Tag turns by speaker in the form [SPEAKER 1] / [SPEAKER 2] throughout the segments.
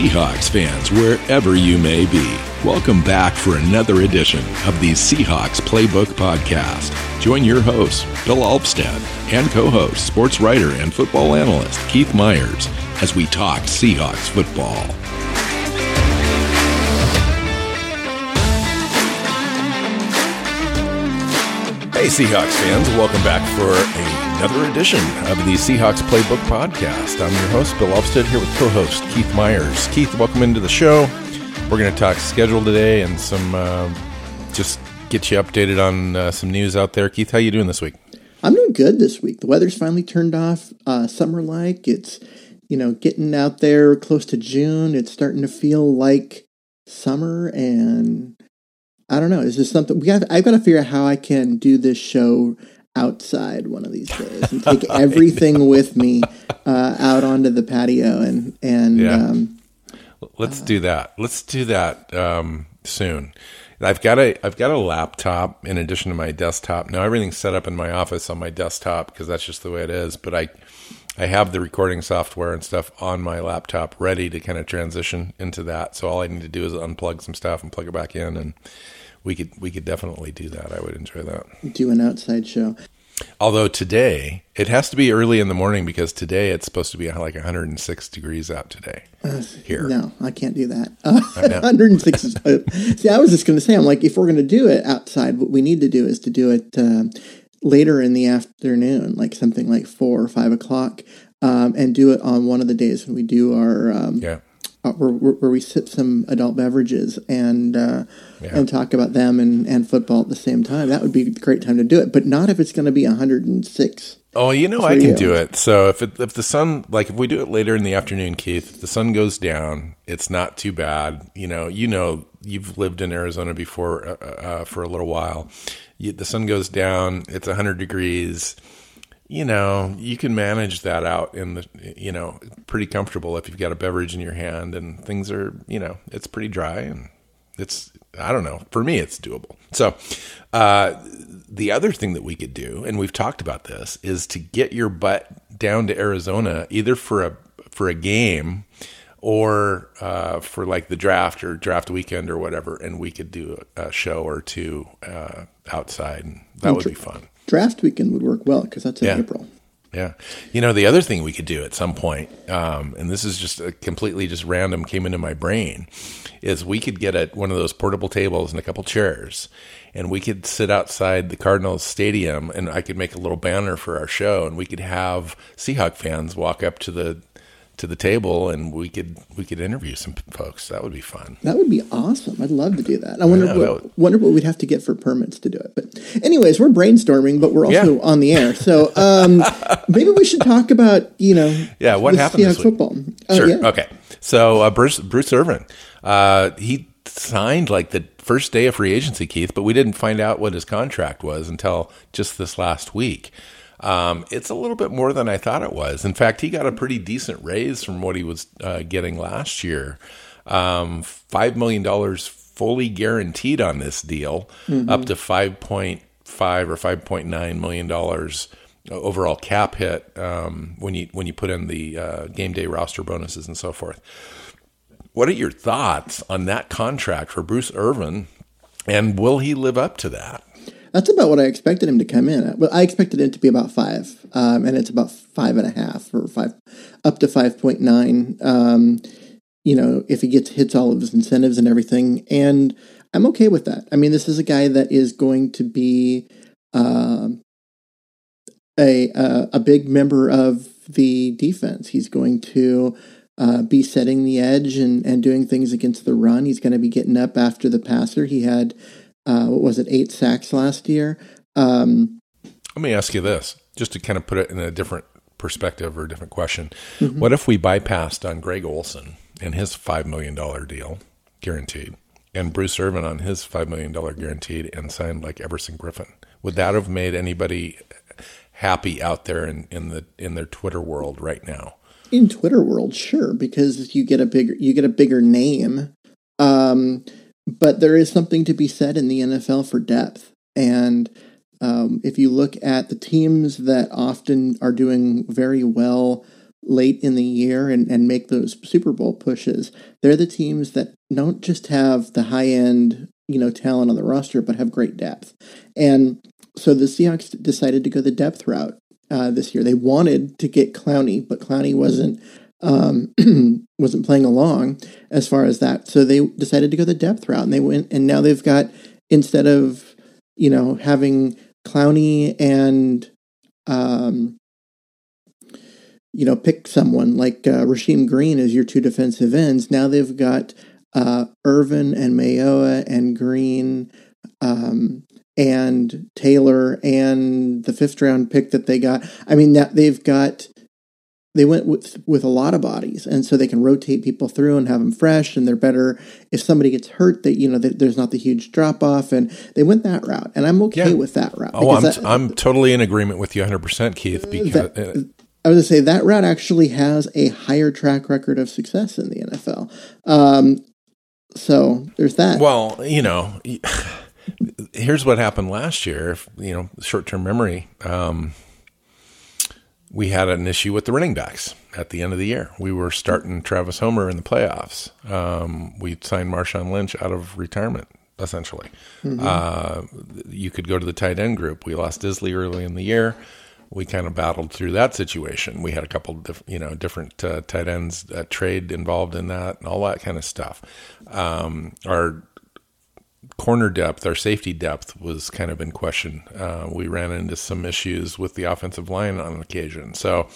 [SPEAKER 1] Seahawks fans, wherever you may be, welcome back for another edition of the Seahawks Playbook Podcast. Join your host, Bill Alvstad, and co host, sports writer and football analyst Keith Myers, as we talk Seahawks football. Hey, Seahawks fans, welcome back for another edition of the Seahawks Playbook Podcast. I'm your host, Bill Alvstad, here with co host Keith Myers. Keith, welcome into the show. We're going to talk schedule today and some uh, just get you updated on uh, some news out there. Keith, how you doing this week?
[SPEAKER 2] I'm doing good this week. The weather's finally turned off, uh, summer like. It's, you know, getting out there close to June. It's starting to feel like summer and I don't know. Is this something we have? I've got to figure out how I can do this show outside one of these days and take everything with me uh, out onto the patio and and yeah. um,
[SPEAKER 1] let's uh, do that. Let's do that um, soon. I've got a I've got a laptop in addition to my desktop. Now everything's set up in my office on my desktop because that's just the way it is. But I I have the recording software and stuff on my laptop ready to kind of transition into that. So all I need to do is unplug some stuff and plug it back in and we could we could definitely do that. I would enjoy that.
[SPEAKER 2] Do an outside show.
[SPEAKER 1] Although today it has to be early in the morning because today it's supposed to be like 106 degrees out today. Uh, here,
[SPEAKER 2] no, I can't do that. Uh, 106. Is, uh, see, I was just going to say, I'm like, if we're going to do it outside, what we need to do is to do it uh, later in the afternoon, like something like four or five o'clock, um, and do it on one of the days when we do our um,
[SPEAKER 1] yeah
[SPEAKER 2] uh, where, where, we sip some adult beverages and uh, yeah. and talk about them and, and football at the same time. That would be a great time to do it, but not if it's going to be 106.
[SPEAKER 1] Oh, you know I can do it. So if it, if the sun like if we do it later in the afternoon, Keith, if the sun goes down, it's not too bad. You know, you know, you've lived in Arizona before uh, uh for a little while. You, the sun goes down, it's 100 degrees you know, you can manage that out in the, you know, pretty comfortable if you've got a beverage in your hand and things are, you know, it's pretty dry and it's, I don't know, for me, it's doable. So, uh, the other thing that we could do, and we've talked about this, is to get your butt down to Arizona either for a, for a game or uh, for like the draft or draft weekend or whatever, and we could do a show or two uh, outside, and that would be fun
[SPEAKER 2] draft weekend would work well because that's in
[SPEAKER 1] yeah.
[SPEAKER 2] April.
[SPEAKER 1] Yeah. You know, the other thing we could do at some point, um, and this is just a completely just random came into my brain, is we could get at one of those portable tables and a couple chairs, and we could sit outside the Cardinals stadium, and I could make a little banner for our show, and we could have Seahawk fans walk up to the to the table and we could we could interview some folks. That would be fun.
[SPEAKER 2] That would be awesome. I'd love to do that. I wonder what would... wonder what we'd have to get for permits to do it. But anyways, we're brainstorming, but we're also yeah. on the air. So um, maybe we should talk about you know
[SPEAKER 1] yeah what happened Seahawks
[SPEAKER 2] football.
[SPEAKER 1] Uh, sure. Yeah. Okay. So uh, Bruce Bruce Irvin, uh, he signed like the first day of free agency, Keith, but we didn't find out what his contract was until just this last week. Um, it's a little bit more than I thought it was. In fact, he got a pretty decent raise from what he was uh, getting last year. Um, $5 million fully guaranteed on this deal, mm-hmm. up to 5.5 or $5.9 million overall cap hit um, when you when you put in the uh, game day roster bonuses and so forth. What are your thoughts on that contract for Bruce Irvin, and will he live up to that?
[SPEAKER 2] That's about what I expected him to come in at. Well, I expected it to be about five, um, and it's about five and a half or five, up to five point nine. Um, you know, if he gets hits all of his incentives and everything, and I'm okay with that. I mean, this is a guy that is going to be uh, a, a a big member of the defense. He's going to uh, be setting the edge and, and doing things against the run. He's going to be getting up after the passer. He had uh, what was it, eight sacks last year. Um,
[SPEAKER 1] Let me ask you this, just to kind of put it in a different perspective or a different question. Mm-hmm. What if we bypassed on Greg Olsen and his $5 million deal, guaranteed, and Bruce Irvin on his $5 million guaranteed and signed like Everson Griffen? Would that have made anybody happy out there in, in the in their Twitter world right now?
[SPEAKER 2] In Twitter world, sure, because you get a bigger you get a bigger name. Um, but there is something to be said in the NFL for depth. And um, if you look at the teams that often are doing very well late in the year and, and make those Super Bowl pushes. They're the teams that don't just have the high end, you know, talent on the roster, but have great depth. And so the Seahawks decided to go the depth route uh, this year. They wanted to get Clowney, but Clowney wasn't um, wasn't playing along as far as that. So they decided to go the depth route, and they went, and now they've got instead of you know having Clowney and um, you know pick someone like uh, Rasheem Green as your two defensive ends. Now they've got uh, Irvin and Mayowa and Green. Um, and Taylor and the fifth round pick that they got. I mean, that they've got they went with with a lot of bodies, and so they can rotate people through and have them fresh, and they're better if somebody gets hurt. That you know, there's not the huge drop off, and they went that route, and I'm okay yeah. with that route.
[SPEAKER 1] Oh, I'm that, I'm totally in agreement with you 100, percent Keith. Because that, uh,
[SPEAKER 2] I was going to say that route actually has a higher track record of success in the NFL. Um, so there's that.
[SPEAKER 1] Well, you know here's what happened last year. You know, short term memory. Um, we had an issue with the running backs at the end of the year. We were starting Travis Homer in the playoffs. Um, we signed Marshawn Lynch out of retirement, essentially. Mm-hmm. Uh, you could go to the tight end group. We lost Dissly early in the year. We kind of battled through that situation. We had a couple, diff- you know, different uh, tight ends uh, trade involved in that, and all that kind of stuff. Um, our corner depth, our safety depth was kind of in question. Uh, we ran into some issues with the offensive line on occasion. So,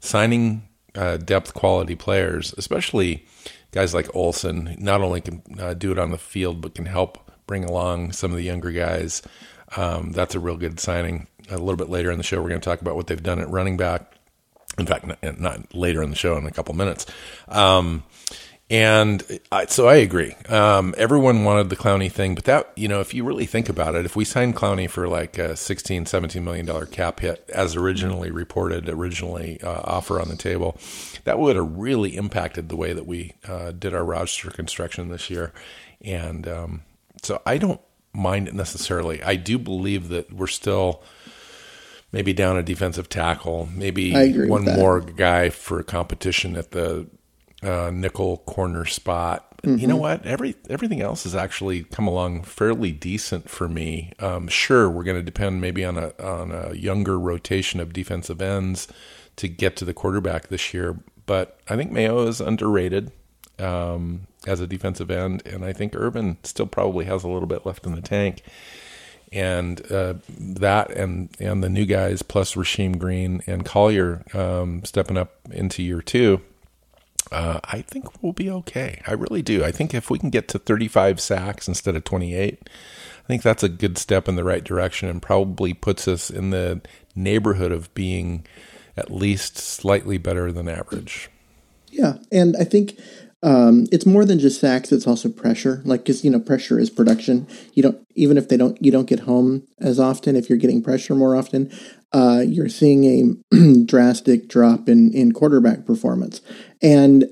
[SPEAKER 1] signing uh, depth quality players, especially guys like Olsen, not only can uh, do it on the field, but can help bring along some of the younger guys. Um, that's a real good signing. A little bit later in the show, we're going to talk about what they've done at running back. In fact, not, later in the show in a couple minutes. Um, and I, so I agree. Um, everyone wanted the Clowney thing, but that, you know, if you really think about it, if we signed Clowney for like a 16, 17 million dollar cap hit as originally reported, originally uh, offer on the table, that would have really impacted the way that we uh, did our roster construction this year. And um, so I don't mind it necessarily. I do believe that we're still maybe down a defensive tackle, maybe one more guy for competition at the uh, nickel corner spot. Mm-hmm. You know what? Every everything else has actually come along fairly decent for me. Um, sure, we're going to depend maybe on a on a younger rotation of defensive ends to get to the quarterback this year, but I think Mayo is underrated um, as a defensive end, and I think Irvin still probably has a little bit left in the tank. And uh, that and and the new guys plus Rasheem Green and Collier um, stepping up into year two uh, I think we'll be okay. I really do. I think if we can get to 35 sacks instead of 28, I think that's a good step in the right direction and probably puts us in the neighborhood of being at least slightly better than average.
[SPEAKER 2] Yeah, and I think um, it's more than just sacks; it's also pressure. Like, because you know, pressure is production. You don't even if they don't you don't get home as often. If you're getting pressure more often, uh, you're seeing a drastic drop in in quarterback performance. And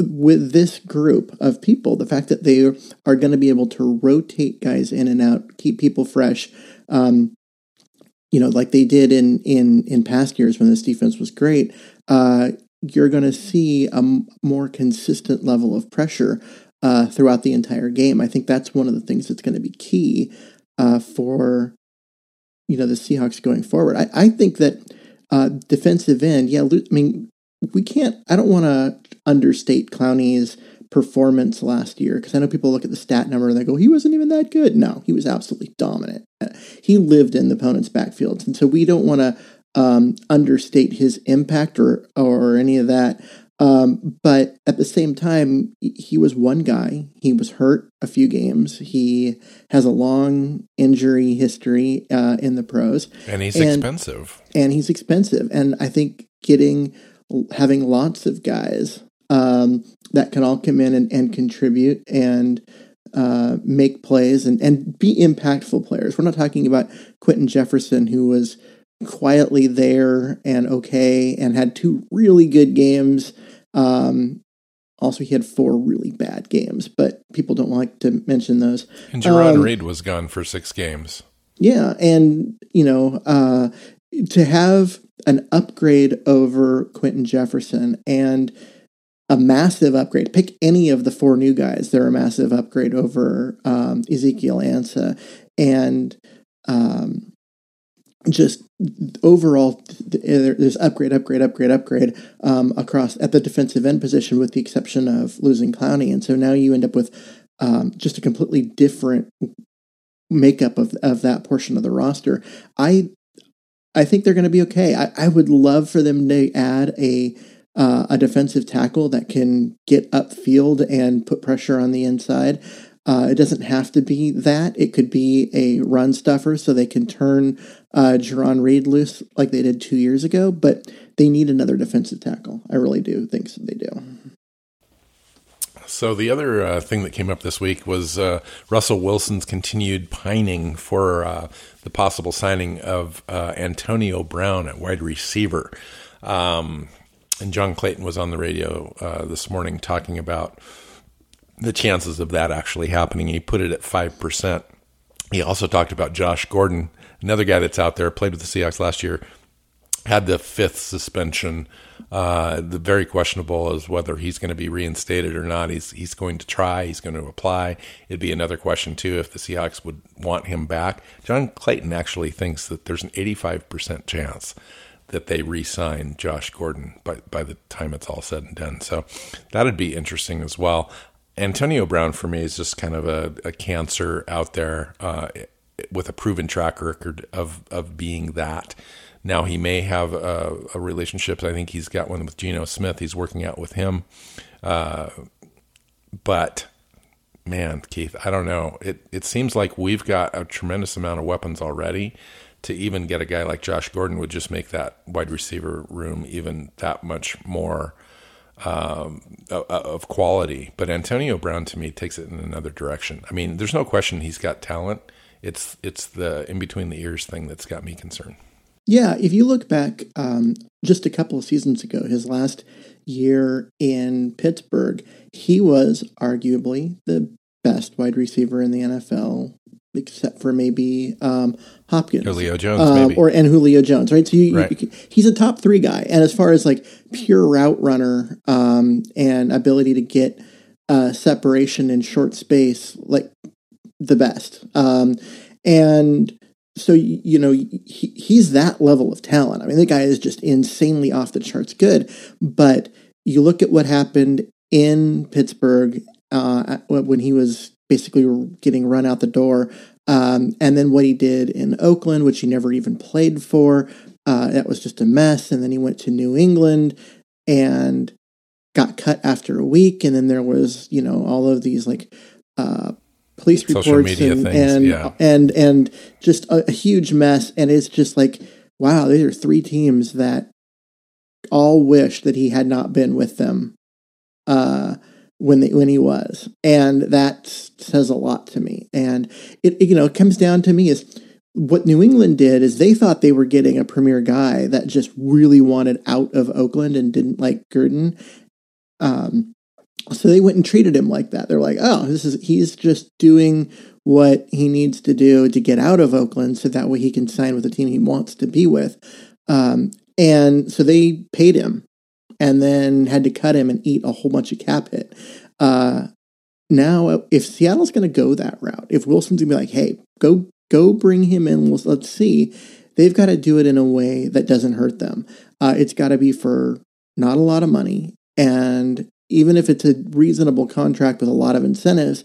[SPEAKER 2] with this group of people, the fact that they are going to be able to rotate guys in and out, keep people fresh, um, you know, like they did in in in past years when this defense was great, uh, you're going to see a m- more consistent level of pressure uh, throughout the entire game. I think that's one of the things that's going to be key uh, for you know the Seahawks going forward. I, I think that uh, defensive end, yeah, I mean we can't. I don't want to understate Clowney's performance last year because I know people look at the stat number and they go, he wasn't even that good. No, he was absolutely dominant. He lived in the opponent's backfields, and so we don't want to um, understate his impact or or any of that. Um, but at the same time, he was one guy. He was hurt a few games. He has a long injury history uh, in the pros,
[SPEAKER 1] and he's and, expensive.
[SPEAKER 2] And he's expensive. And I think getting having lots of guys um, that can all come in and, and contribute and uh, make plays and, and be impactful players. We're not talking about Quinton Jefferson, who was quietly there and okay and had two really good games. Um, also, he had four really bad games, but people don't like to mention those.
[SPEAKER 1] And Jarran um, Reed was gone for six games.
[SPEAKER 2] Yeah, and you know, uh, to have an upgrade over Quinton Jefferson and a massive upgrade. Pick any of the four new guys; they're a massive upgrade over um, Ezekiel Ansah, and um, just overall, there's upgrade, upgrade, upgrade, upgrade um, across at the defensive end position, with the exception of losing Clowney, and so now you end up with um, just a completely different makeup of of that portion of the roster. I I think they're going to be okay. I, I would love for them to add a uh, a defensive tackle that can get upfield and put pressure on the inside. Uh, it doesn't have to be that. It could be a run stuffer so they can turn uh, Jarran Reed loose like they did two years ago, but they need another defensive tackle. I really do think so they do.
[SPEAKER 1] So the other uh, thing that came up this week was uh, Russell Wilson's continued pining for uh, the possible signing of uh, Antonio Brown at wide receiver. Um, and John Clayton was on the radio uh, this morning talking about the chances of that actually happening. He put it at 5%. He also talked about Josh Gordon, another guy that's out there, played with the Seahawks last year, had the fifth suspension. Uh, the very questionable is whether he's going to be reinstated or not. He's he's going to try. He's going to apply. It'd be another question too if the Seahawks would want him back. John Clayton actually thinks that there's an 85% chance that they re-sign Josh Gordon by by the time it's all said and done. So that'd be interesting as well. Antonio Brown for me is just kind of a, a cancer out there uh, with a proven track record of of being that. Now he may have a, a, relationship. I think he's got one with Geno Smith. He's working out with him, uh, but man, Keith, I don't know. It it seems like we've got a tremendous amount of weapons already. To even get a guy like Josh Gordon would just make that wide receiver room even that much more um, of quality. But Antonio Brown to me takes it in another direction. I mean, there's no question he's got talent. It's it's the in between the ears thing that's got me concerned.
[SPEAKER 2] Yeah, if you look back um, just a couple of seasons ago, his last year in Pittsburgh, he was arguably the best wide receiver in the NFL except for maybe um, Hopkins,
[SPEAKER 1] Julio Jones, uh,
[SPEAKER 2] or and Julio Jones, right? So you, right. You, he's a top three guy, and as far as like pure route runner um, and ability to get uh, separation in short space, like the best. Um, and so you know he, he's that level of talent. I mean, the guy is just insanely off the charts good. But you look at what happened in Pittsburgh uh, when he was basically getting run out the door. Um, and then what he did in Oakland, which he never even played for, uh, that was just a mess. And then he went to New England and got cut after a week. And then there was, you know, all of these like uh, police Social reports and and, yeah. and and just a, a huge mess. And it's just like, wow, these are three teams that all wish that he had not been with them. Uh, when they, when he was, and that says a lot to me. And it, it you know it comes down to me is what New England did is they thought they were getting a premier guy that just really wanted out of Oakland and didn't like Gruden. Um, so they went and treated him like that. They're like, oh, this is he's just doing what he needs to do to get out of Oakland, so that way he can sign with the team he wants to be with. Um, and so they paid him and then had to cut him and eat a whole bunch of cap hit. Uh, now, if Seattle's going to go that route, if Wilson's going to be like, hey, go go bring him in, let's, let's see, they've got to do it in a way that doesn't hurt them. Uh, it's got to be for not a lot of money. And even if it's a reasonable contract with a lot of incentives,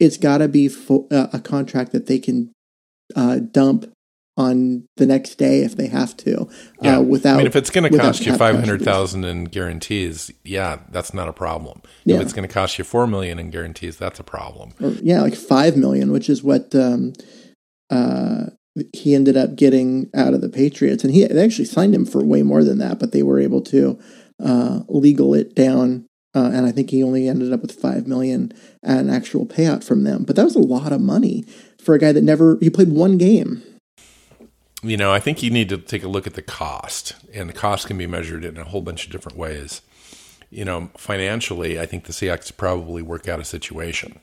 [SPEAKER 2] it's got to be fo- uh, a contract that they can uh, dump on the next day if they have to. Uh, yeah. Uh, without, I
[SPEAKER 1] mean, if it's going to cost you five hundred thousand in guarantees, yeah, that's not a problem. Yeah. If it's going to cost you four million in guarantees, that's a problem.
[SPEAKER 2] Or, yeah, like five million, which is what um, uh, he ended up getting out of the Patriots, and he they actually signed him for way more than that, but they were able to uh, legal it down. Uh, and I think he only ended up with five million an actual payout from them. But that was a lot of money for a guy that never he played one game
[SPEAKER 1] you know, I think you need to take a look at the cost, and the cost can be measured in a whole bunch of different ways. You know, financially, I think the Seahawks probably work out a situation.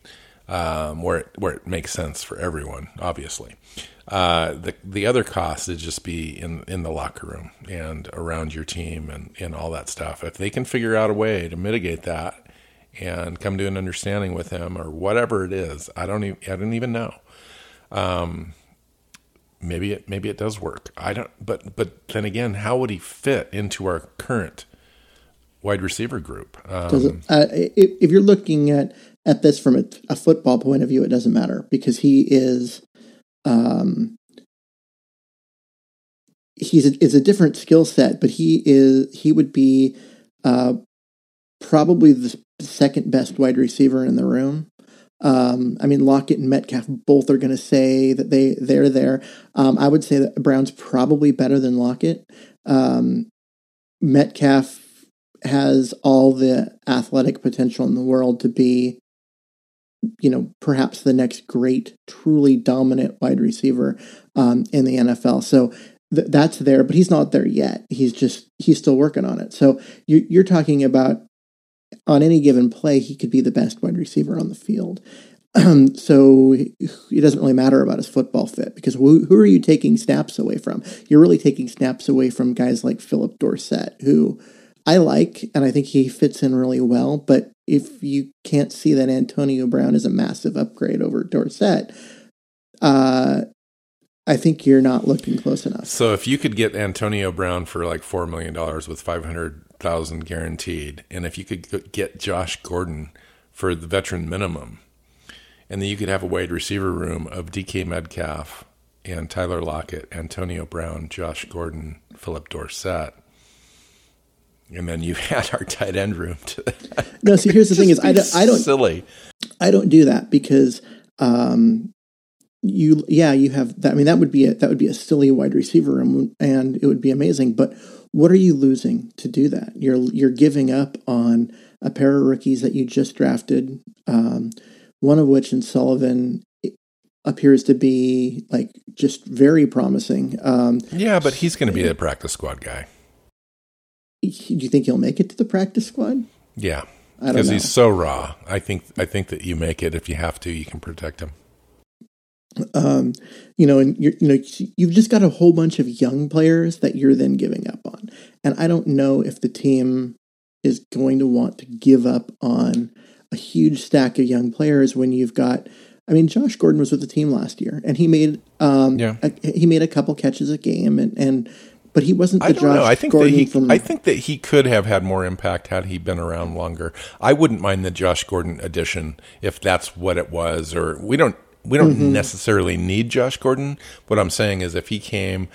[SPEAKER 1] um, where it, where it makes sense for everyone, obviously. Uh, the the other cost is just be in in the locker room and around your team and, and all that stuff. If they can figure out a way to mitigate that and come to an understanding with him or whatever it is, I don't even I don't even know. Um, maybe it maybe it does work. I don't. But but then again, how would he fit into our current wide receiver group? Um,
[SPEAKER 2] uh, if, you're looking at at this from a, a, football point of view, it doesn't matter because he is. Um, he's a, is a different skill set, but he is he would be uh, probably the second best wide receiver in the room. Um, I mean, Lockett and Metcalf both are going to say that they they're there. Um, I would say that Brown's probably better than Lockett. Um, Metcalf has all the athletic potential in the world to be, you know, perhaps the next great, truly dominant wide receiver um, in the NFL. So th- that's there, but he's not there yet. He's just he's still working on it. So you, you're talking about on any given play, he could be the best wide receiver on the field. So it doesn't really matter about his football fit because who, who, are you taking snaps away from? You're really taking snaps away from guys like Phillip Dorsett, who I like and I think he fits in really well. But if you can't see that Antonio Brown is a massive upgrade over Dorsett, uh, I think you're not looking close enough.
[SPEAKER 1] So if you could get Antonio Brown for like four million dollars with five hundred thousand guaranteed, and if you could get Josh Gordon for the veteran minimum, and then you could have a wide receiver room of DK Metcalf and Tyler Lockett, Antonio Brown, Josh Gordon, Phillip Dorsett, and then you add our tight end room to that.
[SPEAKER 2] No, see, here's the thing: is I don't, I don't
[SPEAKER 1] silly.
[SPEAKER 2] I don't do that because um, you, yeah, you have that. I mean, that would be a that would be a silly wide receiver room, and it would be amazing, but what are you losing to do that? You're you're giving up on a pair of rookies that you just drafted, um, one of which in Sullivan appears to be like just very promising. Um,
[SPEAKER 1] yeah, but he's going to be a practice squad guy.
[SPEAKER 2] Do you think he'll make it to the practice squad?
[SPEAKER 1] Yeah, because he's so raw. I think I think that you make it if you have to. You can protect him
[SPEAKER 2] um, you know, and you're, you know, you've just got a whole bunch of young players that you're then giving up on. And I don't know if the team is going to want to give up on a huge stack of young players when you've got. I mean, Josh Gordon was with the team last year, and he made um, yeah. a, he made a couple catches a game, and and but he wasn't the I don't Josh know. I think Gordon
[SPEAKER 1] that he,
[SPEAKER 2] from.
[SPEAKER 1] I think that he could have had more impact had he been around longer. I wouldn't mind the Josh Gordon addition if that's what it was, or we don't we don't mm-hmm. necessarily need Josh Gordon. What I'm saying is, if he came,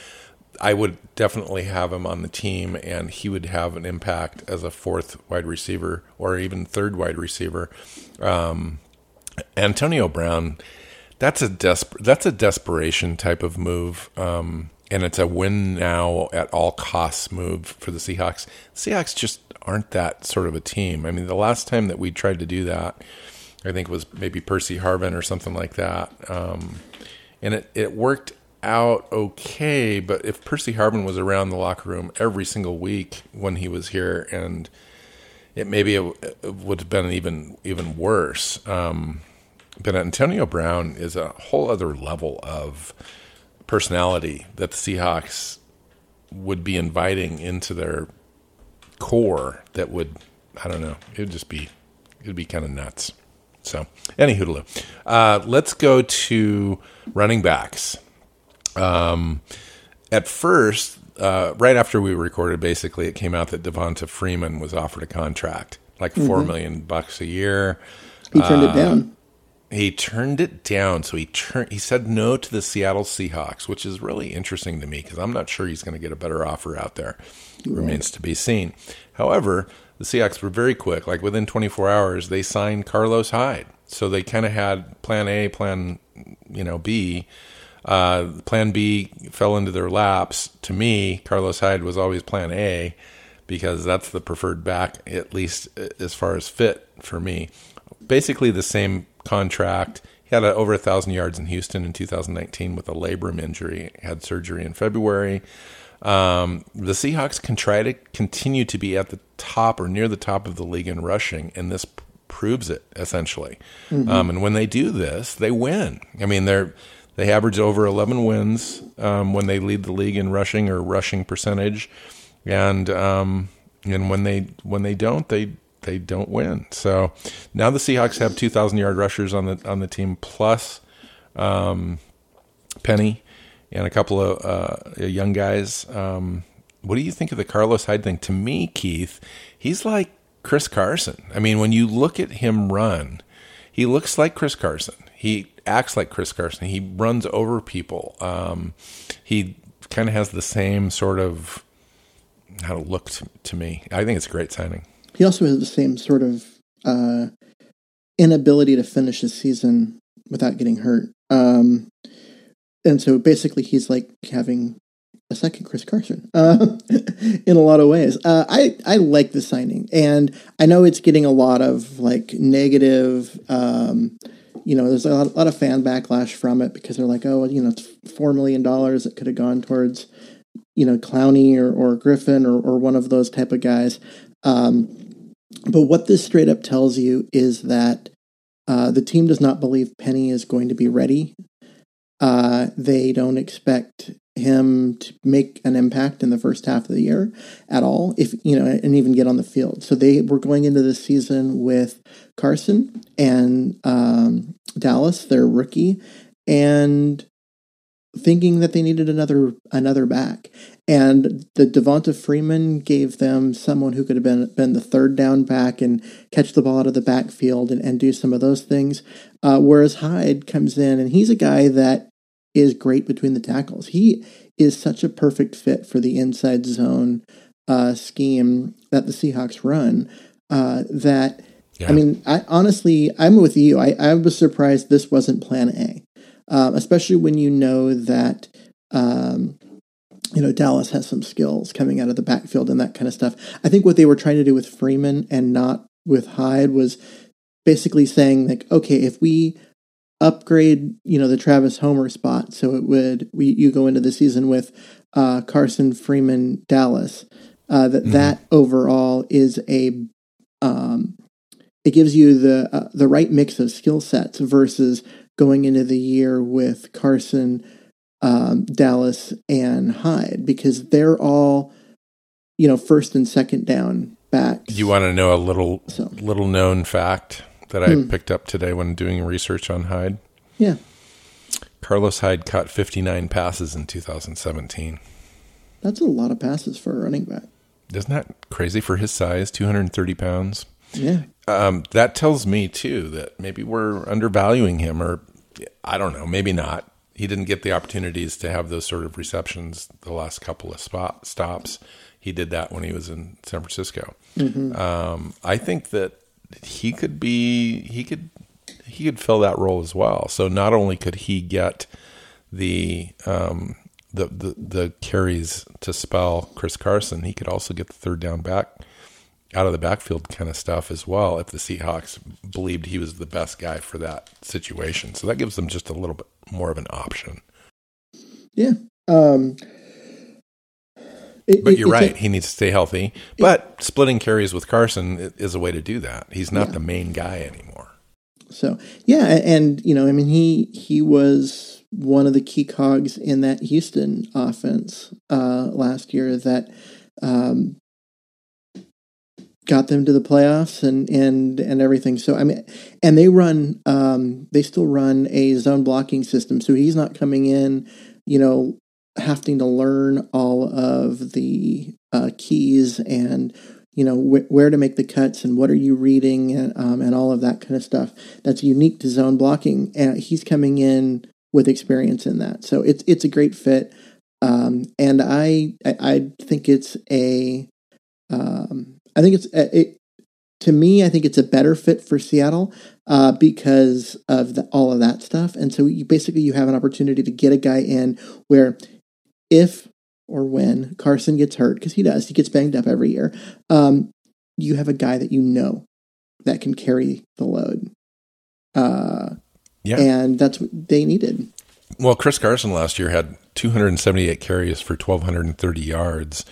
[SPEAKER 1] I would definitely have him on the team, and he would have an impact as a fourth wide receiver or even third wide receiver. Um, Antonio Brown, that's a desper- that's a desperation type of move, um, and it's a win now at all costs move for the Seahawks. Seahawks just aren't that sort of a team. I mean, the last time that we tried to do that I think was maybe Percy Harvin or something like that. Um, and it, it worked out okay, but if Percy Harvin was around the locker room every single week when he was here, and it maybe it, it would have been even even worse. Um, but Antonio Brown is a whole other level of personality that the Seahawks would be inviting into their core. That would I don't know. It would just be it would be kind of nuts. So, any hoodaloo. Uh, let's go to running backs. Um, at first, uh, right after we recorded, basically, it came out that Devonta Freeman was offered a contract, like four mm-hmm. million bucks a year.
[SPEAKER 2] He turned uh, it down.
[SPEAKER 1] He turned it down. So he turned. He said no to the Seattle Seahawks, which is really interesting to me because I'm not sure he's going to get a better offer out there. Right. Remains to be seen. However, the Seahawks were very quick. Like within 24 hours, they signed Carlos Hyde. So they kind of had Plan A, Plan you know B. Uh, plan B fell into their laps. To me, Carlos Hyde was always Plan A because that's the preferred back, at least as far as fit for me. Basically, the same contract. He had a, over a thousand yards in Houston in 2019 with a labrum injury. Had surgery in February. Um, the Seahawks can try to continue to be at the top or near the top of the league in rushing, and this proves it essentially. Mm-hmm. Um, and when they do this, they win. I mean, they're they average over 11 wins um, when they lead the league in rushing or rushing percentage, and um, and when they when they don't, they they don't win. So now the Seahawks have 2,000 yard rushers on the on the team plus um, Penny and a couple of uh, young guys. Um, what do you think of the Carlos Hyde thing? To me, Keith, he's like Chris Carson. I mean, when you look at him run, he looks like Chris Carson. He acts like Chris Carson. He runs over people. Um, he kind of has the same sort of how to look to, to, me. I think it's a great signing.
[SPEAKER 2] He also has the same sort of uh, inability to finish his season without getting hurt. Um, and so basically, he's like having a second Chris Carson uh, in a lot of ways. Uh, I I like the signing, and I know it's getting a lot of like negative. Um, you know, there's a lot, a lot, of fan backlash from it because they're like, oh, you know, it's four million dollars that could have gone towards, you know, Clowney or, or Griffen or, or one of those type of guys. Um, but what this straight up tells you is that uh, the team does not believe Penny is going to be ready. Uh, they don't expect him to make an impact in the first half of the year at all, if you know, and even get on the field. So they were going into the season with Carson and um, Dallas, their rookie, and thinking that they needed another another back. And the Devonta Freeman gave them someone who could have been been the third down back and catch the ball out of the backfield and, and do some of those things. Uh, whereas Hyde comes in and he's a guy that is great between the tackles. He is such a perfect fit for the inside zone uh, scheme that the Seahawks run. Uh, that yeah. I mean, I honestly, I'm with you. I, I was surprised this wasn't Plan A, uh, especially when you know that. Um, you know, Dallas has some skills coming out of the backfield and that kind of stuff. I think what they were trying to do with Freeman and not with Hyde was basically saying like, okay, if we upgrade, you know, the Travis Homer spot. So it would we you go into the season with uh, Carson Freeman Dallas. Uh, that mm-hmm. that overall is a um, it gives you the uh, the right mix of skill sets versus going into the year with Carson, um, Dallas, and Hyde because they're all you know first and second down backs.
[SPEAKER 1] You want to know a little so. little known fact? that I hmm. picked up today when doing research on Hyde.
[SPEAKER 2] Yeah.
[SPEAKER 1] Carlos Hyde caught 59 passes in 2017.
[SPEAKER 2] That's a lot of passes for a running back.
[SPEAKER 1] Isn't that crazy for his size, 230 pounds?
[SPEAKER 2] Yeah.
[SPEAKER 1] Um, that tells me, too, that maybe we're undervaluing him, or I don't know, maybe not. He didn't get the opportunities to have those sort of receptions the last couple of spot stops. He did that when he was in San Francisco. Mm-hmm. Um, I think that he could be he could he could fill that role as well. So not only could he get the um, the, the the carries to spell Chris Carson, he could also get the third down back out of the backfield kind of stuff as well if the Seahawks believed he was the best guy for that situation. So that gives them just a little bit more of an option.
[SPEAKER 2] Yeah. Um,
[SPEAKER 1] it, but you're right. A, he needs to stay healthy. But splitting carries with Carson is a way to do that. He's not yeah. the main guy anymore.
[SPEAKER 2] So yeah, and you know, I mean, he he was one of the key cogs in that Houston offense uh, last year that um, got them to the playoffs and and and everything. So I mean, and they run um, they still run a zone blocking system. So he's not coming in, you know, having to learn all of the uh, keys and you know wh- where to make the cuts and what are you reading and, um, and all of that kind of stuff that's unique to zone blocking and he's coming in with experience in that so it's it's a great fit um, and I, I, think it's a um, I think it's it, to me I think it's a better fit for Seattle uh, because of the, all of that stuff and so you basically you have an opportunity to get a guy in where if or when Carson gets hurt, because he does, he gets banged up every year, um, you have a guy that you know that can carry the load. Uh, yeah. And that's what they needed.
[SPEAKER 1] Well, Chris Carson last year had 278 carries for 1,230 yards.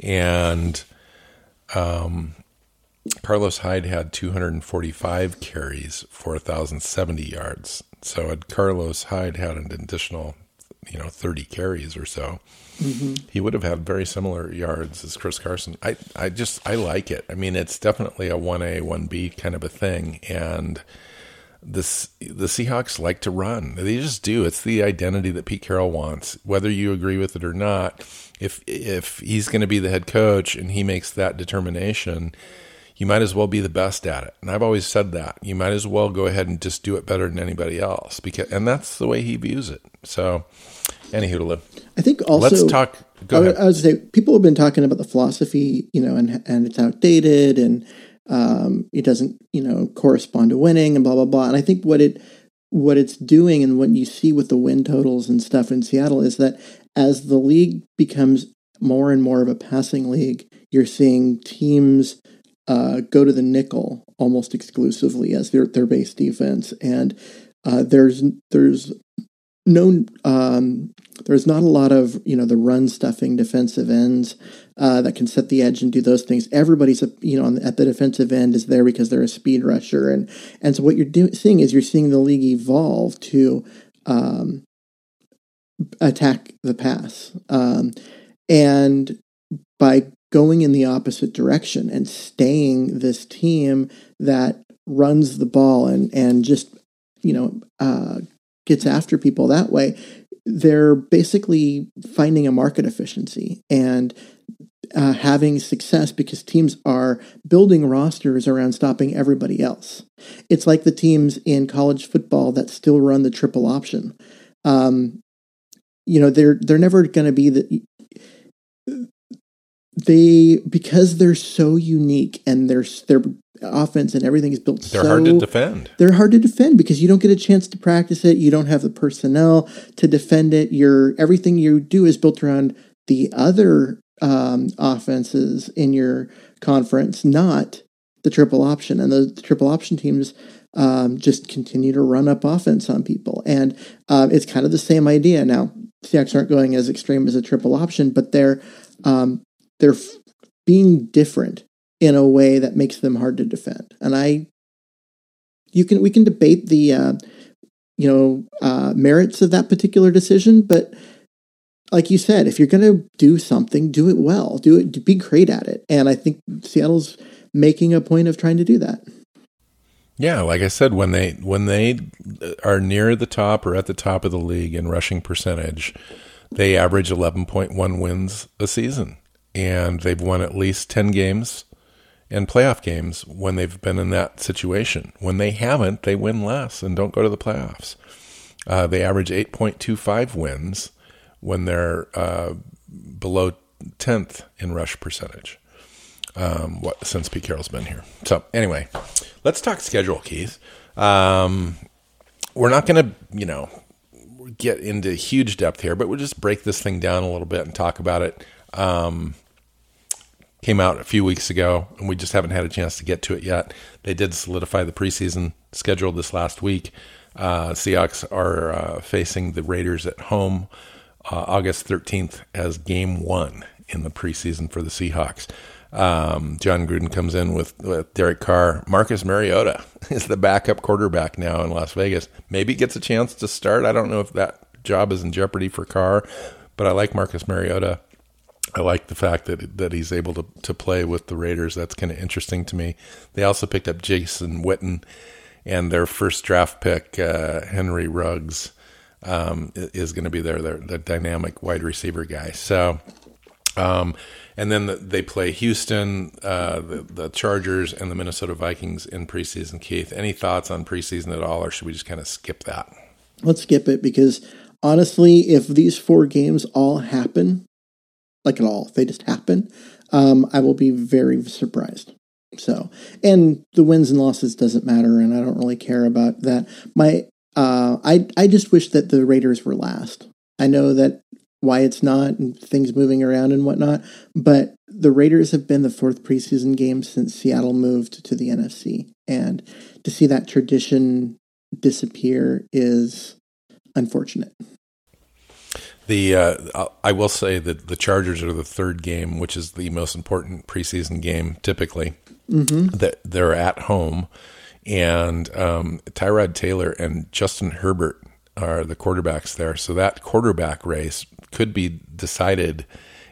[SPEAKER 1] And um, Carlos Hyde had 245 carries for 1,070 yards. So had Carlos Hyde had an additional, you know, 30 carries or so, mm-hmm. he would have had very similar yards as Chris Carson. I, I just, I like it. I mean, it's definitely a 1A, 1B kind of a thing. And this, the Seahawks like to run. They just do. It's the identity that Pete Carroll wants, whether you agree with it or not. If, if he's going to be the head coach and he makes that determination, you might as well be the best at it. And I've always said that. You might as well go ahead and just do it better than anybody else because and that's the way he views it. So anywho to live.
[SPEAKER 2] I think also
[SPEAKER 1] let's talk go
[SPEAKER 2] I,
[SPEAKER 1] ahead.
[SPEAKER 2] I was say people have been talking about the philosophy, you know, and and it's outdated and um, it doesn't, you know, correspond to winning and blah blah blah. And I think what it what it's doing and what you see with the win totals and stuff in Seattle is that as the league becomes more and more of a passing league, you're seeing teams uh, go to the nickel almost exclusively as their their base defense, and uh, there's there's no um, there's not a lot of you know the run stuffing defensive ends uh, that can set the edge and do those things. Everybody's you know at the defensive end is there because they're a speed rusher, and and so what you're do- seeing is you're seeing the league evolve to um, attack the pass, um, and by going in the opposite direction and staying this team that runs the ball and and just you know uh, gets after people that way they're basically finding a market efficiency and uh, having success because teams are building rosters around stopping everybody else. It's like the teams in college football that still run the triple option. Um, you know, they're they're never going to be the they because they're so unique and their their offense and everything is built
[SPEAKER 1] they're
[SPEAKER 2] so,
[SPEAKER 1] hard to defend.
[SPEAKER 2] they're hard to defend because you don't get a chance to practice it. You don't have the personnel to defend it. Your everything you do is built around the other um, offenses in your conference not the triple option. And the, the triple option teams um, just continue to run up offense on people. And uh, it's kind of the same idea. Now Seahawks aren't going as extreme as a triple option but they're um, they're being different in a way that makes them hard to defend. And I, you can we can debate the, uh, you know, uh, merits of that particular decision, but like you said, if you're going to do something, do it well. Do it. Be great at it. And I think Seattle's making a point of trying to do that.
[SPEAKER 1] Yeah, like I said, when they when they are near the top or at the top of the league in rushing percentage, they average 11.1 wins a season and they've won at least 10 games and playoff games when they've been in that situation. When they haven't, they win less and don't go to the playoffs. Uh, they average 8.25 wins when they're uh, below 10th in rush percentage um, what, since Pete Carroll's been here. So, anyway, let's talk schedule, Keith. Um, we're not going to, you know, get into huge depth here, but we'll just break this thing down a little bit and talk about it. Um, came out a few weeks ago, and we just haven't had a chance to get to it yet. They did solidify the preseason schedule this last week. Uh, Seahawks are uh, facing the Raiders at home uh, August 13th as game one in the preseason for the Seahawks. Um, Jon Gruden comes in with, with Derek Carr. Marcus Mariota is the backup quarterback now in Las Vegas. Maybe gets a chance to start. I don't know if that job is in jeopardy for Carr, but I like Marcus Mariota. I like the fact that that he's able to to play with the Raiders. That's kind of interesting to me. They also picked up Jason Witten, and their first draft pick, uh, Henry Ruggs, um, is going to be their, their the dynamic wide receiver guy. So, um, and then the, they play Houston, uh, the, the Chargers, and the Minnesota Vikings in preseason. Keith, any thoughts on preseason at all, or should we just kind of skip that?
[SPEAKER 2] Let's skip it because honestly, if these four games all happen like at all. They just happen. Um, I will be very surprised. So, and the wins and losses doesn't matter, and I don't really care about that. My, uh, I, I just wish that the Raiders were last. I know that why it's not, and things moving around and whatnot, but the Raiders have been the fourth preseason game since Seattle moved to the NFC, and to see that tradition disappear is unfortunate.
[SPEAKER 1] The uh, I will say that the Chargers are the third game, which is the most important preseason game typically. Mm-hmm. That they're at home, and um, Tyrod Taylor and Justin Herbert are the quarterbacks there. So that quarterback race could be decided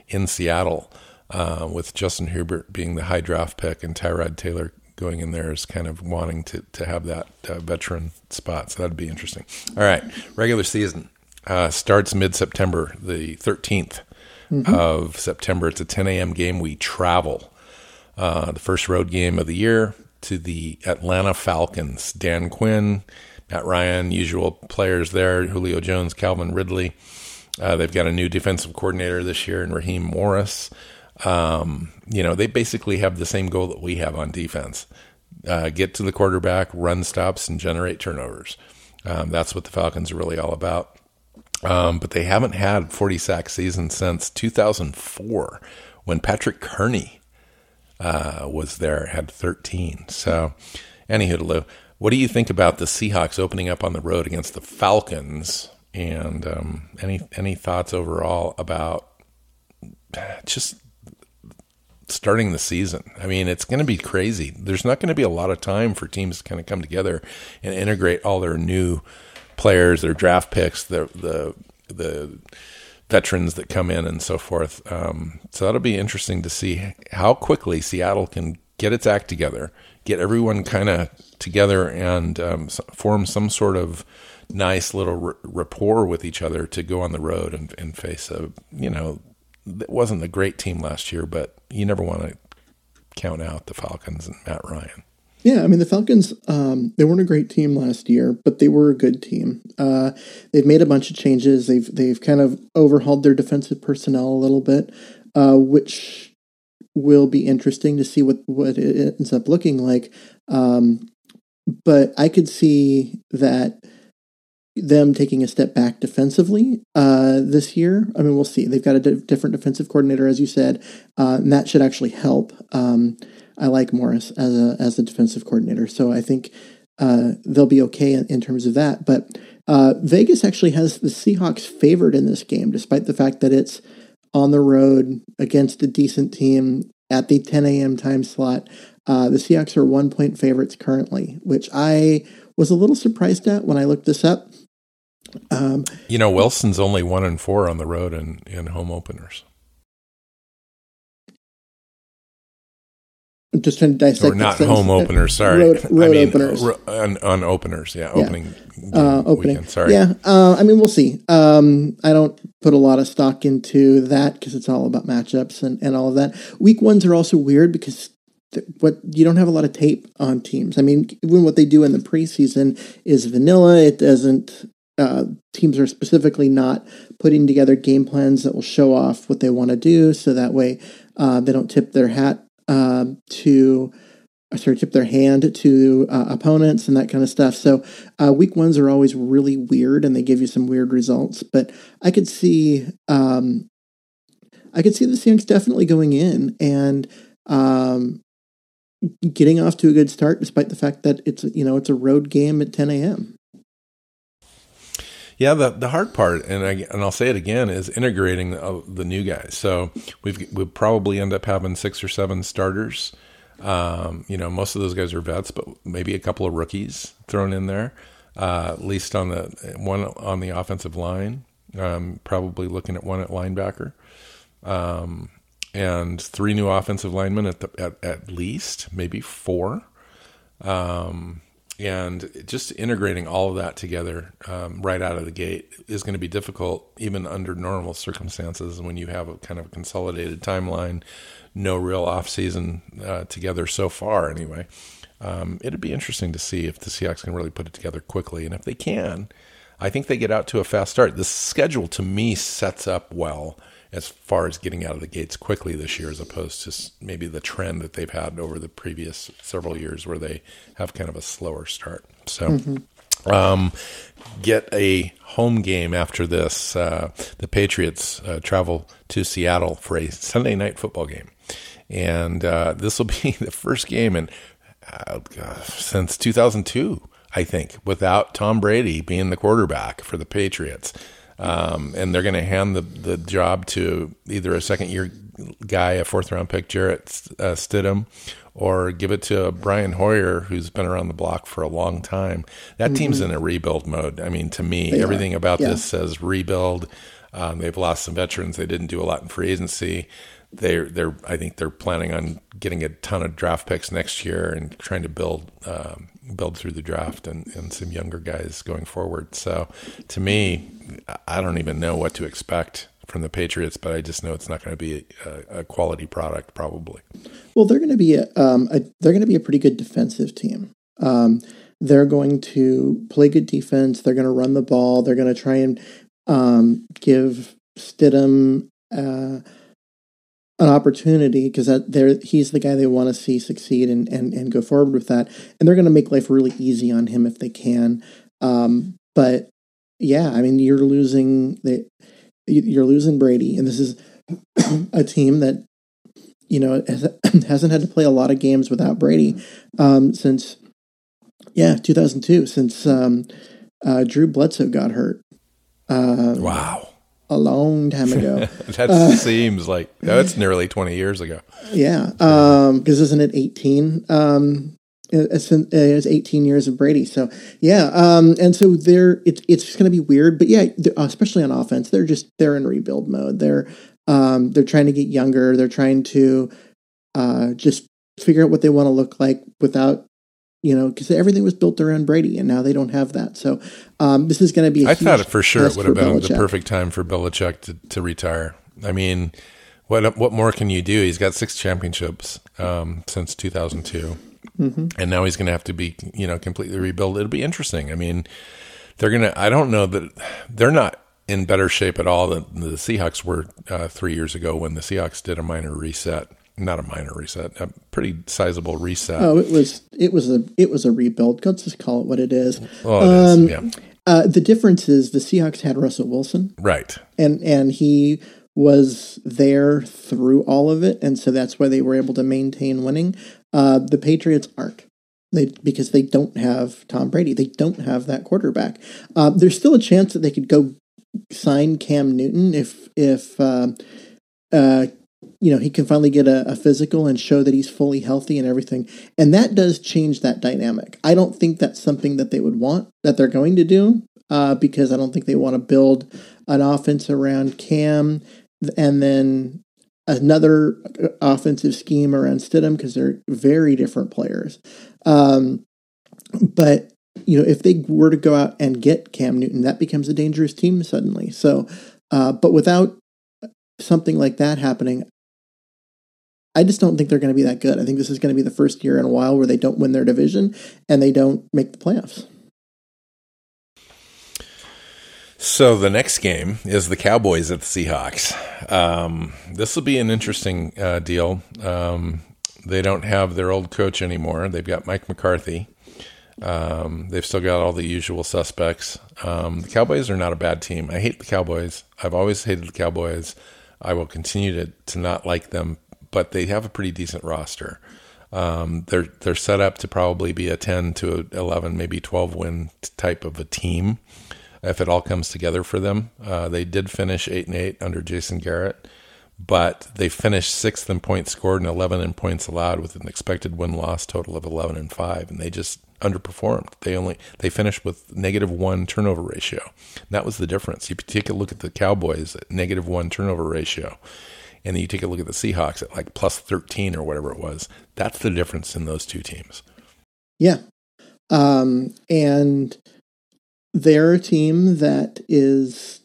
[SPEAKER 1] in Seattle, uh, with Justin Herbert being the high draft pick and Tyrod Taylor going in there as kind of wanting to, to have that uh, veteran spot. So that'd be interesting. All right. Regular season uh, starts mid September, the 13th mm-hmm. of September. It's a 10 a.m. game. We travel. Uh, the first road game of the year to the Atlanta Falcons. Dan Quinn, Matt Ryan, usual players there, Julio Jones, Calvin Ridley. Uh, they've got a new defensive coordinator this year in Raheem Morris. Um, you know, they basically have the same goal that we have on defense uh, get to the quarterback, run stops, and generate turnovers. Um, that's what the Falcons are really all about. Um, but they haven't had 40 sack season since 2004 when Patrick Kerney uh, was there, had 13. So, anywho, what do you think about the Seahawks opening up on the road against the Falcons? And um, any any thoughts overall about just starting the season. I mean, it's going to be crazy. There's not going to be a lot of time for teams to kind of come together and integrate all their new players, their draft picks, the the the veterans that come in and so forth. Um, so that'll be interesting to see how quickly Seattle can get its act together, get everyone kind of together, and um, form some sort of nice little r- rapport with each other to go on the road and, and face a you know it wasn't a great team last year, but you never want to count out the Falcons and Matt Ryan.
[SPEAKER 2] Yeah, I mean the Falcons. Um, they weren't a great team last year, but they were a good team. Uh, they've made a bunch of changes. They've they've kind of overhauled their defensive personnel a little bit, uh, which will be interesting to see what what it ends up looking like. Um, but I could see that them taking a step back defensively uh, this year. I mean, we'll see. They've got a d- different defensive coordinator, as you said, uh, and that should actually help. Um, I like Morris as a as a defensive coordinator, so I think uh, they'll be okay in, in, terms of that. But uh, Vegas actually has the Seahawks favored in this game, despite the fact that it's on the road against a decent team at the 10 a.m. time slot. Uh, the Seahawks are one point favorites currently, which I was a little surprised at when I looked this up.
[SPEAKER 1] Um, you know, Wilson's only one and four on the road in, in home openers.
[SPEAKER 2] I'm just trying to dissect.
[SPEAKER 1] Or not home openers. Sorry, road, road I mean, openers. on, on, openers. Yeah, yeah. opening.
[SPEAKER 2] Uh, opening. Weekend, sorry. Yeah. Uh, I mean, we'll see. Um, I don't put a lot of stock into that because it's all about matchups and, and all of that. Week ones are also weird because what you don't have a lot of tape on teams. I mean, even what they do in the preseason is vanilla. It doesn't uh, teams are specifically not putting together game plans that will show off what they want to do, so that way uh, they don't tip their hat uh, to, sorry, tip their hand to uh, opponents and that kind of stuff. So uh, week ones are always really weird, and they give you some weird results. But I could see, um, I could see the Seahawks definitely going in and. Um, getting off to a good start despite the fact that it's you know it's a road game at 10 a.m
[SPEAKER 1] yeah, the the hard part, and I and I'll say it again, is integrating the, the new guys. So we've we probably end up having six or seven starters. Um, you know, most of those guys are vets, but maybe a couple of rookies thrown in there. Uh, at least on the one on the offensive line. Um, probably looking at one at linebacker, um, and three new offensive linemen at the, at, at least, maybe four. Um, and just integrating all of that together um, right out of the gate is going to be difficult even under normal circumstances when you have a kind of consolidated timeline no real off season uh, together so far anyway. Um, it'd be interesting to see if the Seahawks can really put it together quickly. And if they can I think they get out to a fast start. The schedule to me sets up well as far as getting out of the gates quickly this year, as opposed to maybe the trend that they've had over the previous several years where they have kind of a slower start. So, mm-hmm. um, get a home game after this. Uh, the Patriots uh, travel to Seattle for a Sunday night football game. And uh, this will be the first game in uh, since 2002, I think, without Tom Brady being the quarterback for the Patriots. Um, and they're going to hand the, the job to either a second year guy, a fourth round pick, Jarrett uh, Stidham, or give it to Brian Hoyer, who's been around the block for a long time. That mm-hmm. team's in a rebuild mode. I mean, to me, they everything are. about yeah. this says rebuild. Um, they've lost some veterans. They didn't do a lot in free agency. They're they're I think they're planning on getting a ton of draft picks next year and trying to build um, build through the draft and, and some younger guys going forward. So to me, I don't even know what to expect from the Patriots, but I just know it's not going to be a, a quality product probably.
[SPEAKER 2] Well, they're going to be a, um, a they're going to be a pretty good defensive team. Um, they're going to play good defense. They're going to run the ball. They're going to try and um, give Stidham uh, an opportunity because that he's the guy they want to see succeed and, and, and go forward with that. And they're going to make life really easy on him if they can. Um, but yeah, I mean, you're losing the you're losing Brady, and this is a team that you know has, hasn't had to play a lot of games without Brady um, since yeah 2002 since um, uh, Drew Bledsoe got hurt.
[SPEAKER 1] Uh, wow.
[SPEAKER 2] A long time ago.
[SPEAKER 1] that uh, seems like that's nearly 20 years ago.
[SPEAKER 2] Yeah. Because um, isn't it 18? Um, it's, it's 18 years of Brady. So yeah, um, and so they're it's it's going to be weird, but yeah, especially on offense, they're just they're in rebuild mode. They're um, they're trying to get younger. They're trying to uh, just figure out what they want to look like without you know because everything was built around Brady, and now they don't have that. So um, this is going to be. I
[SPEAKER 1] thought for sure it would have been Belichick. the perfect time for Belichick to, to retire. I mean. What what more can you do? He's got six championships um, since 2002. Mm-hmm. And now he's going to have to be, you know, completely rebuilt. It'll be interesting. I mean, they're going to, I don't know that they're not in better shape at all than the Seahawks were uh, three years ago when the Seahawks did a minor reset. Not a minor reset, a pretty sizable reset.
[SPEAKER 2] Oh, it was it was a it was a rebuild. Let's just call it what it is. It um, is, yeah. Uh, the difference is the Seahawks had Russell Wilson,
[SPEAKER 1] right,
[SPEAKER 2] and and he was there through all of it, and so that's why they were able to maintain winning. Uh, the Patriots aren't. They because they don't have Tom Brady. They don't have that quarterback. Uh, there's still a chance that they could go sign Cam Newton if if uh, uh, you know he can finally get a, a, physical and show that he's fully healthy and everything. And that does change that dynamic. I don't think that's something that they would want that they're going to do uh, because I don't think they want to build an offense around Cam and then another offensive scheme around Stidham because they're very different players. Um, but you know, if they were to go out and get Cam Newton, that becomes a dangerous team suddenly. So, uh, but without something like that happening, I just don't think they're going to be that good. I think this is going to be the first year in a while where they don't win their division and they don't make the playoffs.
[SPEAKER 1] So the next game is the Cowboys at the Seahawks. Um, this will be an interesting uh, deal. Um, they don't have their old coach anymore. They've got Mike McCarthy. Um, they've still got all the usual suspects. Um, the Cowboys are not a bad team. I hate the Cowboys. I've always hated the Cowboys. I will continue to, to not like them, but they have a pretty decent roster. Um, they're they're set up to probably be a ten to eleven, maybe twelve win type of a team if it all comes together for them. Uh, they did finish eight and eight under Jason Garrett, but they finished sixth in points scored and eleven in points allowed with an expected win loss total of eleven and five, and they just underperformed. They only they finished with negative one turnover ratio. And that was the difference. If you take a look at the Cowboys at negative one turnover ratio, and then you take a look at the Seahawks at like plus thirteen or whatever it was. That's the difference in those two teams.
[SPEAKER 2] Yeah, um, and they're a team that is.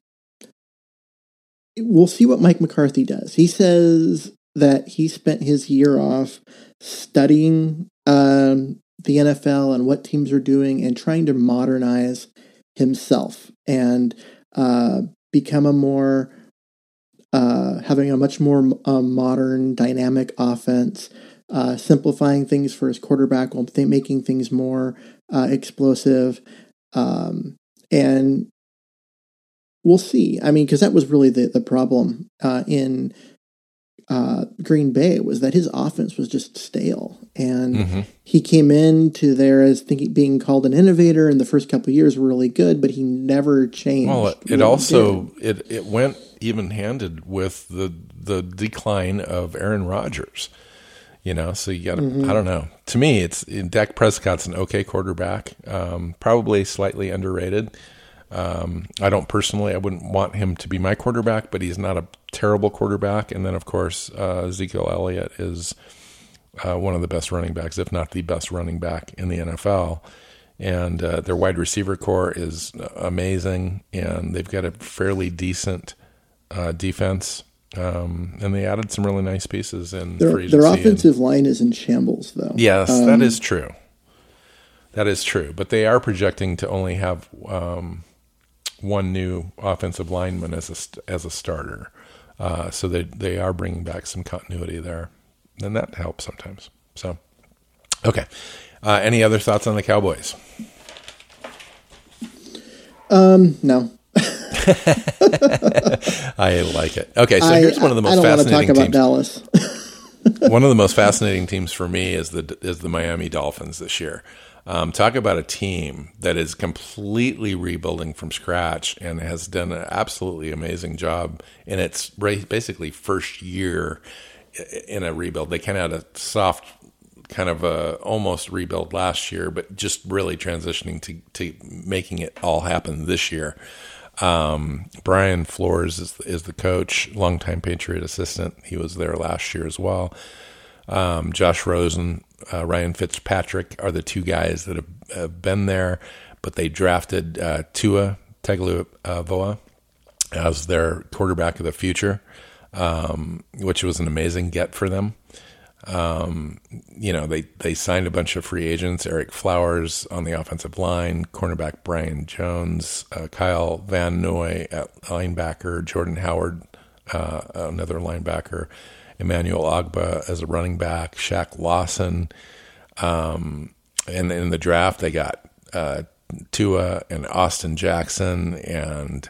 [SPEAKER 2] We'll see what Mike McCarthy does. He says that he spent his year off studying um, the NFL and what teams are doing and trying to modernize himself and uh, become a more uh, having a much more uh, modern, dynamic offense, uh, simplifying things for his quarterback while making things more uh, explosive. Um, and we'll see. I mean, because that was really the the problem uh, in uh, Green Bay was that his offense was just stale, and mm-hmm. he came into there as thinking being called an innovator. And the first couple of years were really good, but he never changed.
[SPEAKER 1] Well, it, it also it it went even handed with the the decline of Aaron Rodgers. You know, so you got to. Mm-hmm. I don't know. To me, it's Dak Prescott's an okay quarterback, um, probably slightly underrated. Um, I don't personally, I wouldn't want him to be my quarterback, but he's not a terrible quarterback. And then, of course, uh, Ezekiel Elliott is uh, one of the best running backs, if not the best running back in the NFL. And uh, their wide receiver core is amazing, and they've got a fairly decent uh, defense. Um, and they added some really nice pieces And
[SPEAKER 2] their, their offensive and, line is in shambles, though.
[SPEAKER 1] Yes, um, that is true. That is true. But they are projecting to only have um, one new offensive lineman as a as a starter. Uh, so they they are bringing back some continuity there, and that helps sometimes. So, okay. Uh, any other thoughts on the Cowboys?
[SPEAKER 2] Um, no.
[SPEAKER 1] I like it. Okay, so I, here's one of the most I don't fascinating want to talk about
[SPEAKER 2] Dallas.
[SPEAKER 1] one of the most fascinating teams for me is the is the Miami Dolphins this year. Um, talk about a team that is completely rebuilding from scratch and has done an absolutely amazing job in its basically first year in a rebuild. They kind of had a soft kind of a almost rebuild last year, but just really transitioning to, to making it all happen this year. Um, Brian Flores is, is the coach, longtime Patriot assistant. He was there last year as well. Um, Josh Rosen uh, Ryan Fitzpatrick are the two guys that have, have been there, but they drafted uh, Tua Tagovailoa as their quarterback of the future, um, which was an amazing get for them. Um, you know, they, they signed a bunch of free agents, Ereck Flowers on the offensive line, cornerback Byron Jones, uh, Kyle Van Noy at linebacker, Jordan Howard, uh, another linebacker, Emmanuel Ogbah as a running back, Shaq Lawson. Um, and in the draft, they got uh, Tua and Austin Jackson and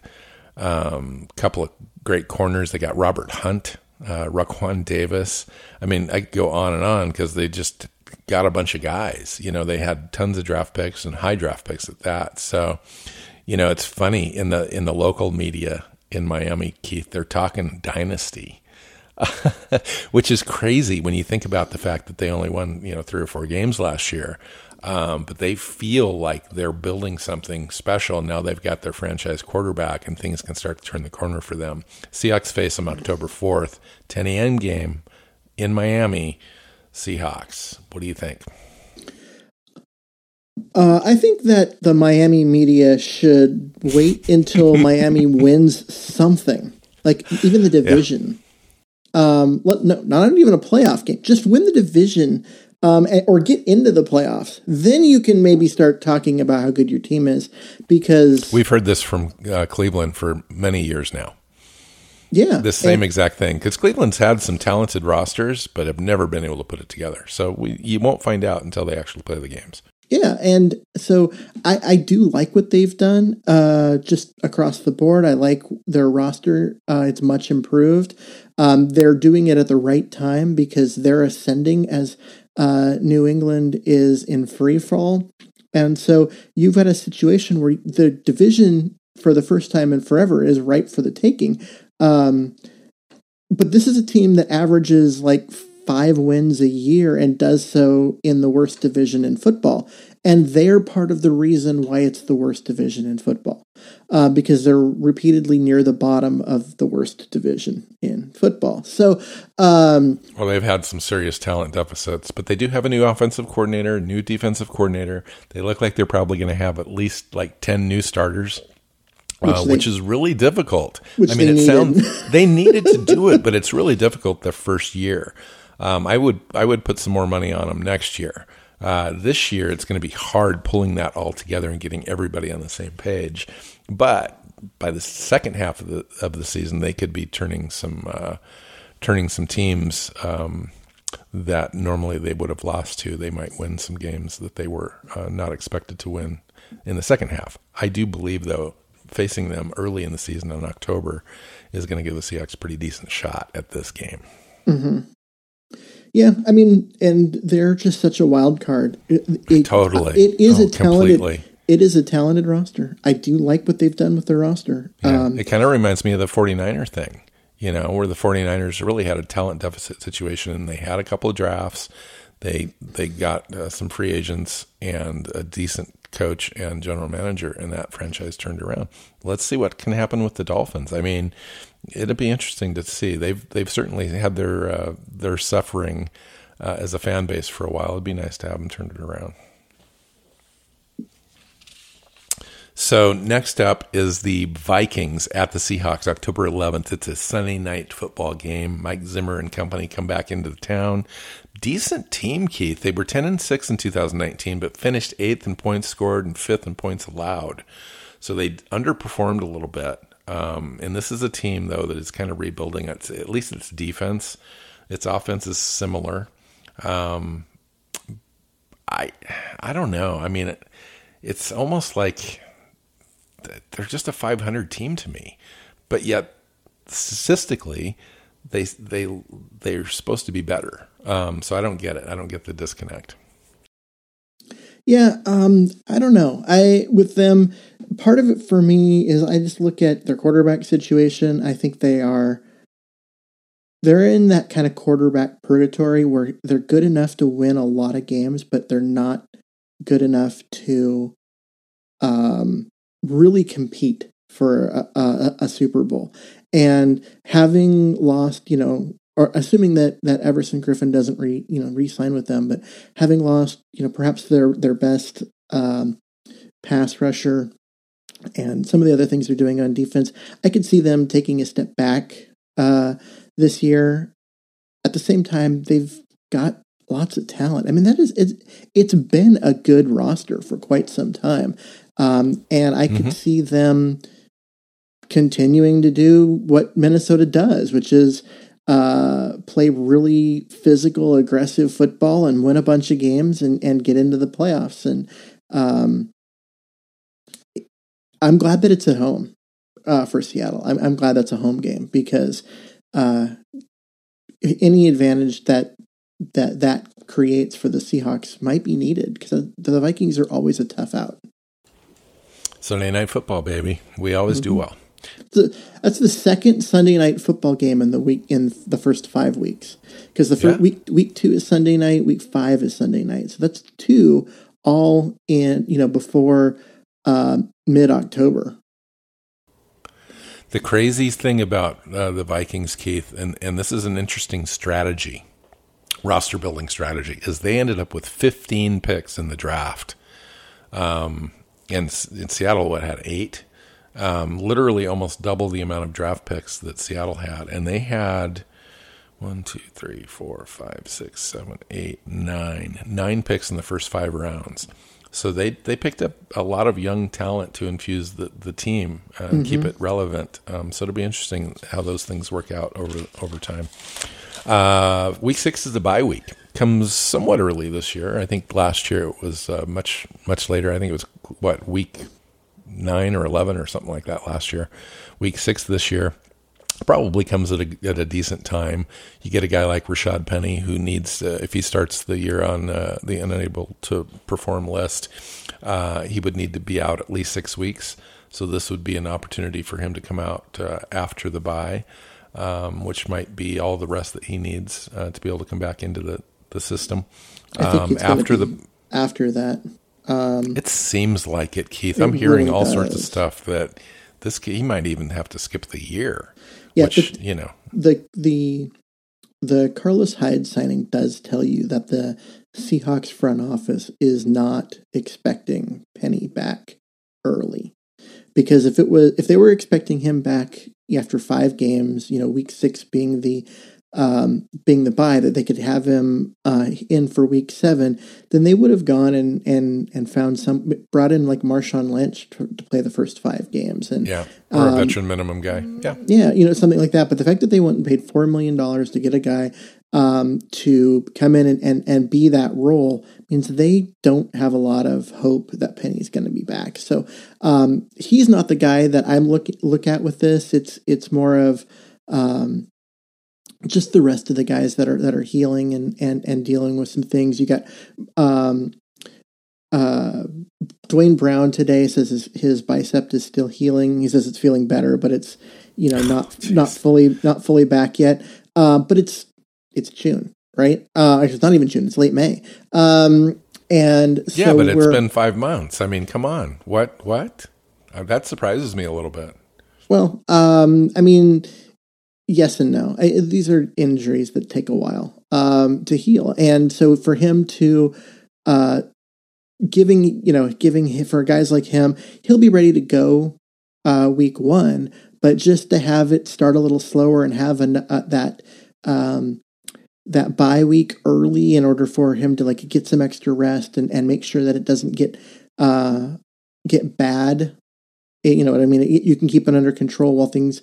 [SPEAKER 1] a um, couple of great corners. They got Robert Hunt, uh, Raekwon Davis. I mean, I could go on and on because they just got a bunch of guys. You know, they had tons of draft picks and high draft picks at that. So, you know, it's funny in the in the local media in Miami, Keith. They're talking dynasty which is crazy when you think about the fact that they only won you know three or four games last year. Um, but they feel like they're building something special now. They've got their franchise quarterback, and things can start to turn the corner for them. Seahawks face them October fourth, 10 a.m. game in Miami. Seahawks. What do you think?
[SPEAKER 2] Uh, I think that the Miami media should wait until Miami wins something, like even the division. Um, let, no, not even a playoff game. Just win the division um, or get into the playoffs. Then you can maybe start talking about how good your team is because
[SPEAKER 1] we've heard this from uh, Cleveland for many years now.
[SPEAKER 2] Yeah,
[SPEAKER 1] the same and, exact thing because Cleveland's had some talented rosters, but have never been able to put it together. So we, you won't find out until they actually play the games.
[SPEAKER 2] Yeah, and so I, I do like what they've done uh, just across the board. I like their roster; uh, it's much improved. Um, they're doing it at the right time because they're ascending as uh, New England is in free fall, and so you've got a situation where the division for the first time in forever is ripe for the taking. Um, but this is a team that averages like five wins a year and does so in the worst division in football. And they're part of the reason why it's the worst division in football, uh, because they're repeatedly near the bottom of the worst division in football. So, um,
[SPEAKER 1] well, they've had some serious talent deficits, but they do have a new offensive coordinator, new defensive coordinator. They look like they're probably going to have at least like 10 new starters. Which, uh, they, which, is really difficult. I mean, it needed. sounds they needed to do it, but it's really difficult the first year. Um, I would I would put some more money on them next year. Uh, this year, it's going to be hard pulling that all together and getting everybody on the same page. But by the second half of the of the season, they could be turning some uh, turning some teams um, that normally they would have lost to. They might win some games that they were uh, not expected to win in the second half. I do believe, though, facing them early in the season in October is going to give the Seahawks a pretty decent shot at this game.
[SPEAKER 2] Mm-hmm. Yeah, I mean, and they're just such a wild card. It,
[SPEAKER 1] it, totally,
[SPEAKER 2] it is oh, a talented. Completely. It is a talented roster. I do like what they've done with their roster.
[SPEAKER 1] Yeah, um, it kind of reminds me of the 49er thing, you know, where the 49ers really had a talent deficit situation and they had a couple of drafts. They they got uh, some free agents and a decent coach and general manager, and that franchise turned around. Let's see what can happen with the Dolphins. I mean, it'd be interesting to see. They've they've certainly had their uh, their suffering uh, as a fan base for a while. It'd be nice to have them turn it around. So next up is the Vikings at the Seahawks, October 11th. It's a Sunday night football game. Mike Zimmer and company come back into the town. Decent team, Keith. They were 10 and 6 in 2019, but finished eighth in points scored and fifth in points allowed. So they underperformed a little bit. Um, and this is a team though that is kind of rebuilding. Its at least its defense, its offense is similar. Um, I I don't know. I mean, it, it's almost like they're just a 500 team to me, but yet statistically, they they they're supposed to be better. Um, so I don't get it. I don't get the disconnect.
[SPEAKER 2] Yeah, um, I don't know. I with them, part of it for me is I just look at their quarterback situation. I think they are they're in that kind of quarterback purgatory where they're good enough to win a lot of games, but they're not good enough to um, really compete for a, a, a, Super Bowl. And having lost, you know, or assuming that that Everson Griffen doesn't re you know re-sign with them, but having lost, you know, perhaps their their best um, pass rusher and some of the other things they're doing on defense, I could see them taking a step back uh, this year. At the same time, they've got lots of talent. I mean, that is it's it's been a good roster for quite some time. Um, and I could mm-hmm. see them continuing to do what Minnesota does, which is uh, play really physical, aggressive football and win a bunch of games and, and get into the playoffs. And um, I'm glad that it's at home uh, for Seattle. I'm, I'm glad that's a home game because uh, any advantage that that that creates for the Seahawks might be needed because the Vikings are always a tough out.
[SPEAKER 1] Sunday night football, baby. We always mm-hmm. do well.
[SPEAKER 2] The, that's the second Sunday night football game in the week in the first five weeks because the first yeah. week week two is Sunday night, week five is Sunday night. So that's two all in you know before uh, mid October.
[SPEAKER 1] The crazy thing about uh, the Vikings, Keith, and and this is an interesting strategy, roster building strategy, is they ended up with 15 picks in the draft. Um, and in Seattle, what had eight, um, literally almost double the amount of draft picks that Seattle had, and they had one, two, three, four, five, six, seven, eight, nine, nine picks in the first five rounds. So they they picked up a lot of young talent to infuse the the team and mm-hmm. keep it relevant. Um, so it'll be interesting how those things work out over over time. Uh, week six is the bye week. Comes somewhat early this year. I think last year it was uh, much much later. I think it was what week nine or eleven or something like that last year. Week six this year probably comes at a, at a decent time. You get a guy like Rashaad Penny who needs, uh, if he starts the year on uh, the unable to perform list, uh, he would need to be out at least six weeks. So this would be an opportunity for him to come out uh, after the bye um, which might be all the rest that he needs uh, to be able to come back into the, the system.
[SPEAKER 2] Um, after the after that,
[SPEAKER 1] um, it seems like it, Keith. It I'm hearing really all does. sorts of stuff that this he might even have to skip the year. Yeah, which, the, you know.
[SPEAKER 2] the the the Carlos Hyde signing does tell you that the Seahawks front office is not expecting Penny back early. Because if it was if they were expecting him back after five games, you know, week six being the um, being the bye that they could have him uh, in for week seven, then they would have gone and and and found some brought in like Marshawn Lynch to, to play the first five games and
[SPEAKER 1] yeah, or um, a veteran minimum guy, yeah,
[SPEAKER 2] yeah, you know something like that. But the fact that they went and paid four million dollars to get a guy um, to come in and, and and be that role means they don't have a lot of hope that Penny's going to be back. So um, he's not the guy that I'm look look at with this. It's it's more of um, just the rest of the guys that are that are healing and and and dealing with some things. You got um, uh, Duane Brown today says his, his bicep is still healing. He says it's feeling better, but it's you know not oh, not fully not fully back yet. Uh, but it's it's June, right? Uh, it's not even June; it's late May. Um, and so
[SPEAKER 1] yeah, but it's been five months. I mean, come on, what what? Uh, that surprises me a little bit.
[SPEAKER 2] Well, um, I mean, yes and no. I, these are injuries that take a while um, to heal, and so for him to uh, giving you know giving for guys like him, he'll be ready to go uh, week one, but just to have it start a little slower and have an, uh, that um, that bye week early in order for him to like get some extra rest and, and make sure that it doesn't get uh, get bad. You know what I mean? It, you can keep it under control while things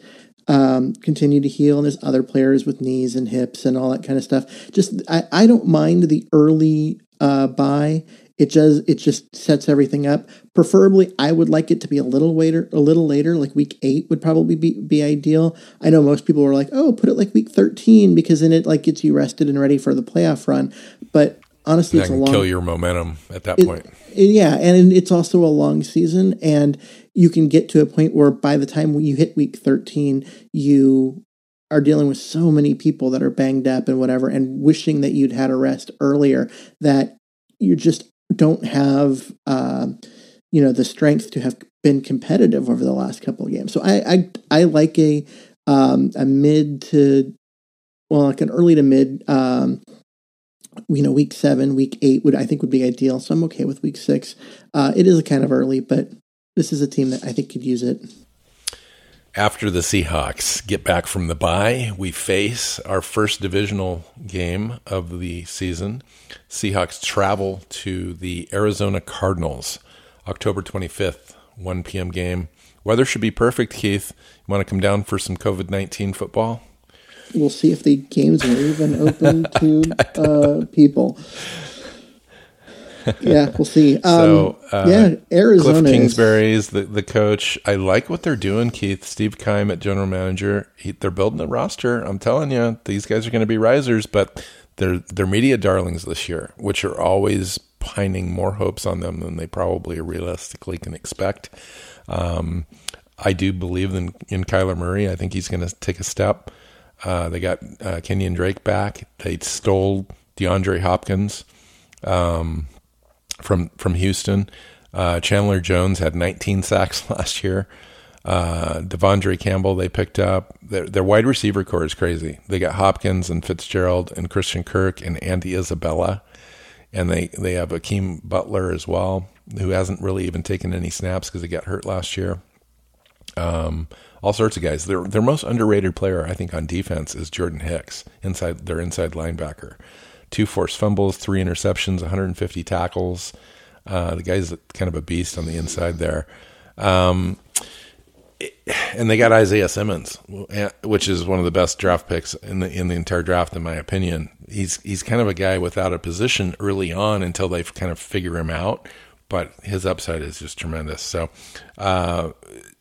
[SPEAKER 2] um, continue to heal. And there's other players with knees and hips and all that kind of stuff. Just I, I don't mind the early uh, bye it does it just sets everything up. Preferably, I would like it to be a little later, a little later, like week eight would probably be be ideal. I know most people were like, "Oh, put it like week thirteen because then it like gets you rested and ready for the playoff run." But honestly,
[SPEAKER 1] that
[SPEAKER 2] it's a long
[SPEAKER 1] kill your momentum at that it, point.
[SPEAKER 2] Yeah, and it's also a long season, and you can get to a point where by the time you hit week thirteen, you are dealing with so many people that are banged up and whatever, and wishing that you'd had a rest earlier that you're just don't have uh, you know the strength to have been competitive over the last couple of games. So I I, I like a um, a mid to well like an early to mid um, you know week seven week eight would I think would be ideal. So I'm okay with week six. Uh, it is kind of early, but this is a team that I think could use it.
[SPEAKER 1] After the Seahawks get back from the bye, we face our first divisional game of the season. Seahawks travel to the Arizona Cardinals, October 25th, 1 p.m. game. Weather should be perfect, Keith. You want to come down for some COVID 19 football?
[SPEAKER 2] We'll see if the games are even open to uh, people yeah, we'll see. Um, so uh, yeah, Arizona.
[SPEAKER 1] Kliff Kingsbury is the, the coach. I like what they're doing, Keith. Steve Keim at general manager. He, they're building a roster. I'm telling you, these guys are going to be risers, but they're they're media darlings this year, which are always pining more hopes on them than they probably realistically can expect. Um, I do believe in, in Kyler Murray. I think he's going to take a step. Uh, they got uh, Kenyan Drake back. They stole DeAndre Hopkins. Um, from from Houston. Uh, Chandler Jones had 19 sacks last year. Uh, De'Vondre Campbell they picked up. Their, their wide receiver core is crazy. They got Hopkins and Fitzgerald and Christian Kirk and Andy Isabella, and they they have Hakeem Butler as well, who hasn't really even taken any snaps because he got hurt last year. Um, all sorts of guys. Their their most underrated player, I think, on defense is Jordan Hicks, inside their inside linebacker two forced fumbles, three interceptions, 150 tackles. Uh, the guy's kind of a beast on the inside there. Um, and they got Isaiah Simmons, which is one of the best draft picks in the in the entire draft, in my opinion. He's he's kind of a guy without a position early on until they kind of figure him out, but his upside is just tremendous. So, uh,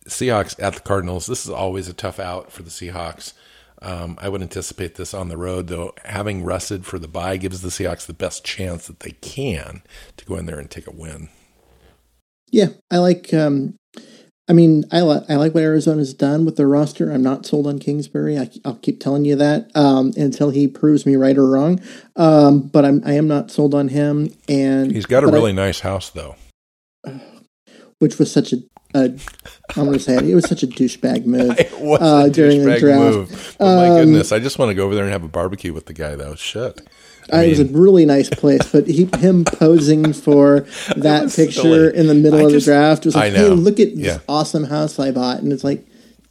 [SPEAKER 1] Seahawks at the Cardinals. This is always a tough out for the Seahawks. Um, I would anticipate this on the road, though. Having rested for the bye gives the Seahawks the best chance that they can to go in there and take a win.
[SPEAKER 2] Yeah, I like. Um, I mean, I like I like what Arizona's done with their roster. I'm not sold on Kingsbury. I, will keep telling you that um, until he proves me right or wrong. Um, but I'm I am not sold on him. And
[SPEAKER 1] he's got a really I, nice house, though.
[SPEAKER 2] Which was such a a, I'm going to say it, it was such a douchebag move uh, during the draft. Move.
[SPEAKER 1] But my um, goodness, I just want to go over there and have a barbecue with the guy, though. Shit.
[SPEAKER 2] I mean, it was a really nice place, but he, him posing for that picture silly. in the middle I of just, the draft was like, "Hey, look at yeah. this awesome house I bought," and it's like,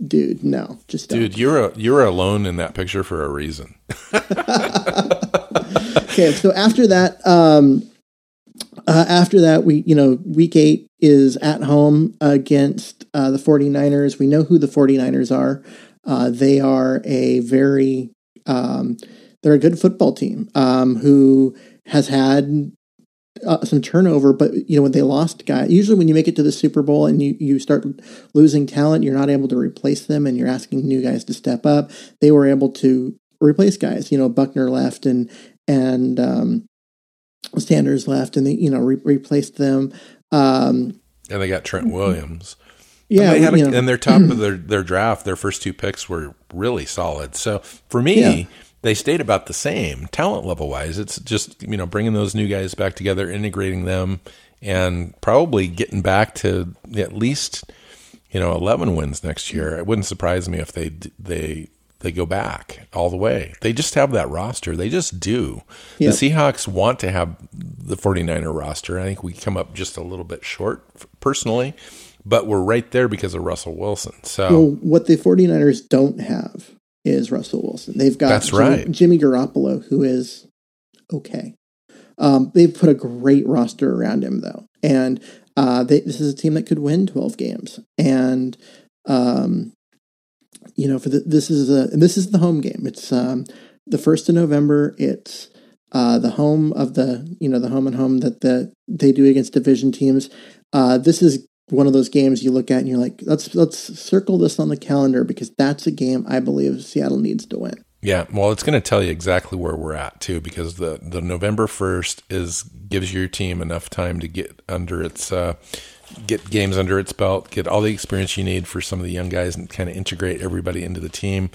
[SPEAKER 2] dude, no, just
[SPEAKER 1] dude,
[SPEAKER 2] don't.
[SPEAKER 1] you're a, you're alone in that picture for a reason.
[SPEAKER 2] okay, so after that, um, uh, after that, we, you know, week eight is at home against uh, the 49ers. We know who the 49ers are. Uh, they are a very, um, they're a good football team um, who has had uh, some turnover, but you know when they lost guys, usually when you make it to the Super Bowl and you you start losing talent, you're not able to replace them, and you're asking new guys to step up. They were able to replace guys. You know, Buckner left and and um, Sanders left, and they you know re- replaced them. Um,
[SPEAKER 1] and they got Trent Williams.
[SPEAKER 2] Yeah,
[SPEAKER 1] and, they had a,
[SPEAKER 2] you know.
[SPEAKER 1] and their top of their their draft, their first two picks were really solid. So for me,
[SPEAKER 2] Yeah.
[SPEAKER 1] they stayed about the same talent level wise. It's just you know bringing those new guys back together, integrating them, and probably getting back to at least you know eleven wins next year. It wouldn't surprise me if they they they go back all the way. They just have that roster. They just do.
[SPEAKER 2] Yeah.
[SPEAKER 1] The Seahawks want to have the 49er roster. I think we come up just a little bit short personally, but we're right there because of Russell Wilson. So
[SPEAKER 2] Well, what the 49ers don't have is Russell Wilson. They've got
[SPEAKER 1] That's
[SPEAKER 2] Jimmy,
[SPEAKER 1] right.
[SPEAKER 2] Jimmy Garoppolo, who is okay. Um, they've put a great roster around him, though, and uh, they, this is a team that could win 12 games. And um, you know, for the, this is a and this is the home game. It's um, the first of November. It's uh, the home of the you know the home and home that the they do against division teams. Uh, this is one of those games you look at and you're like, let's let's circle this on the calendar because that's a game I believe Seattle needs to win.
[SPEAKER 1] Yeah, well, it's going to tell you exactly where we're at too, because the the November first is gives your team enough time to get under its uh, get games under its belt, get all the experience you need for some of the young guys, and kind of integrate everybody into the team.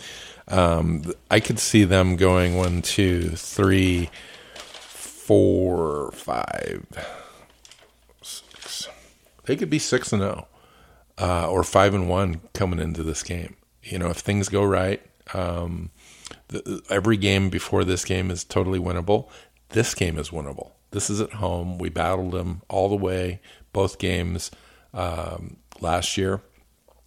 [SPEAKER 1] Um, I could see them going one, two, three, four, five, six. They could be six and zero, uh, or five and one coming into this game. You know, if things go right. Um, the, every game before this game is totally winnable. This game is winnable. This is at home. We battled them all the way, both games um, last year,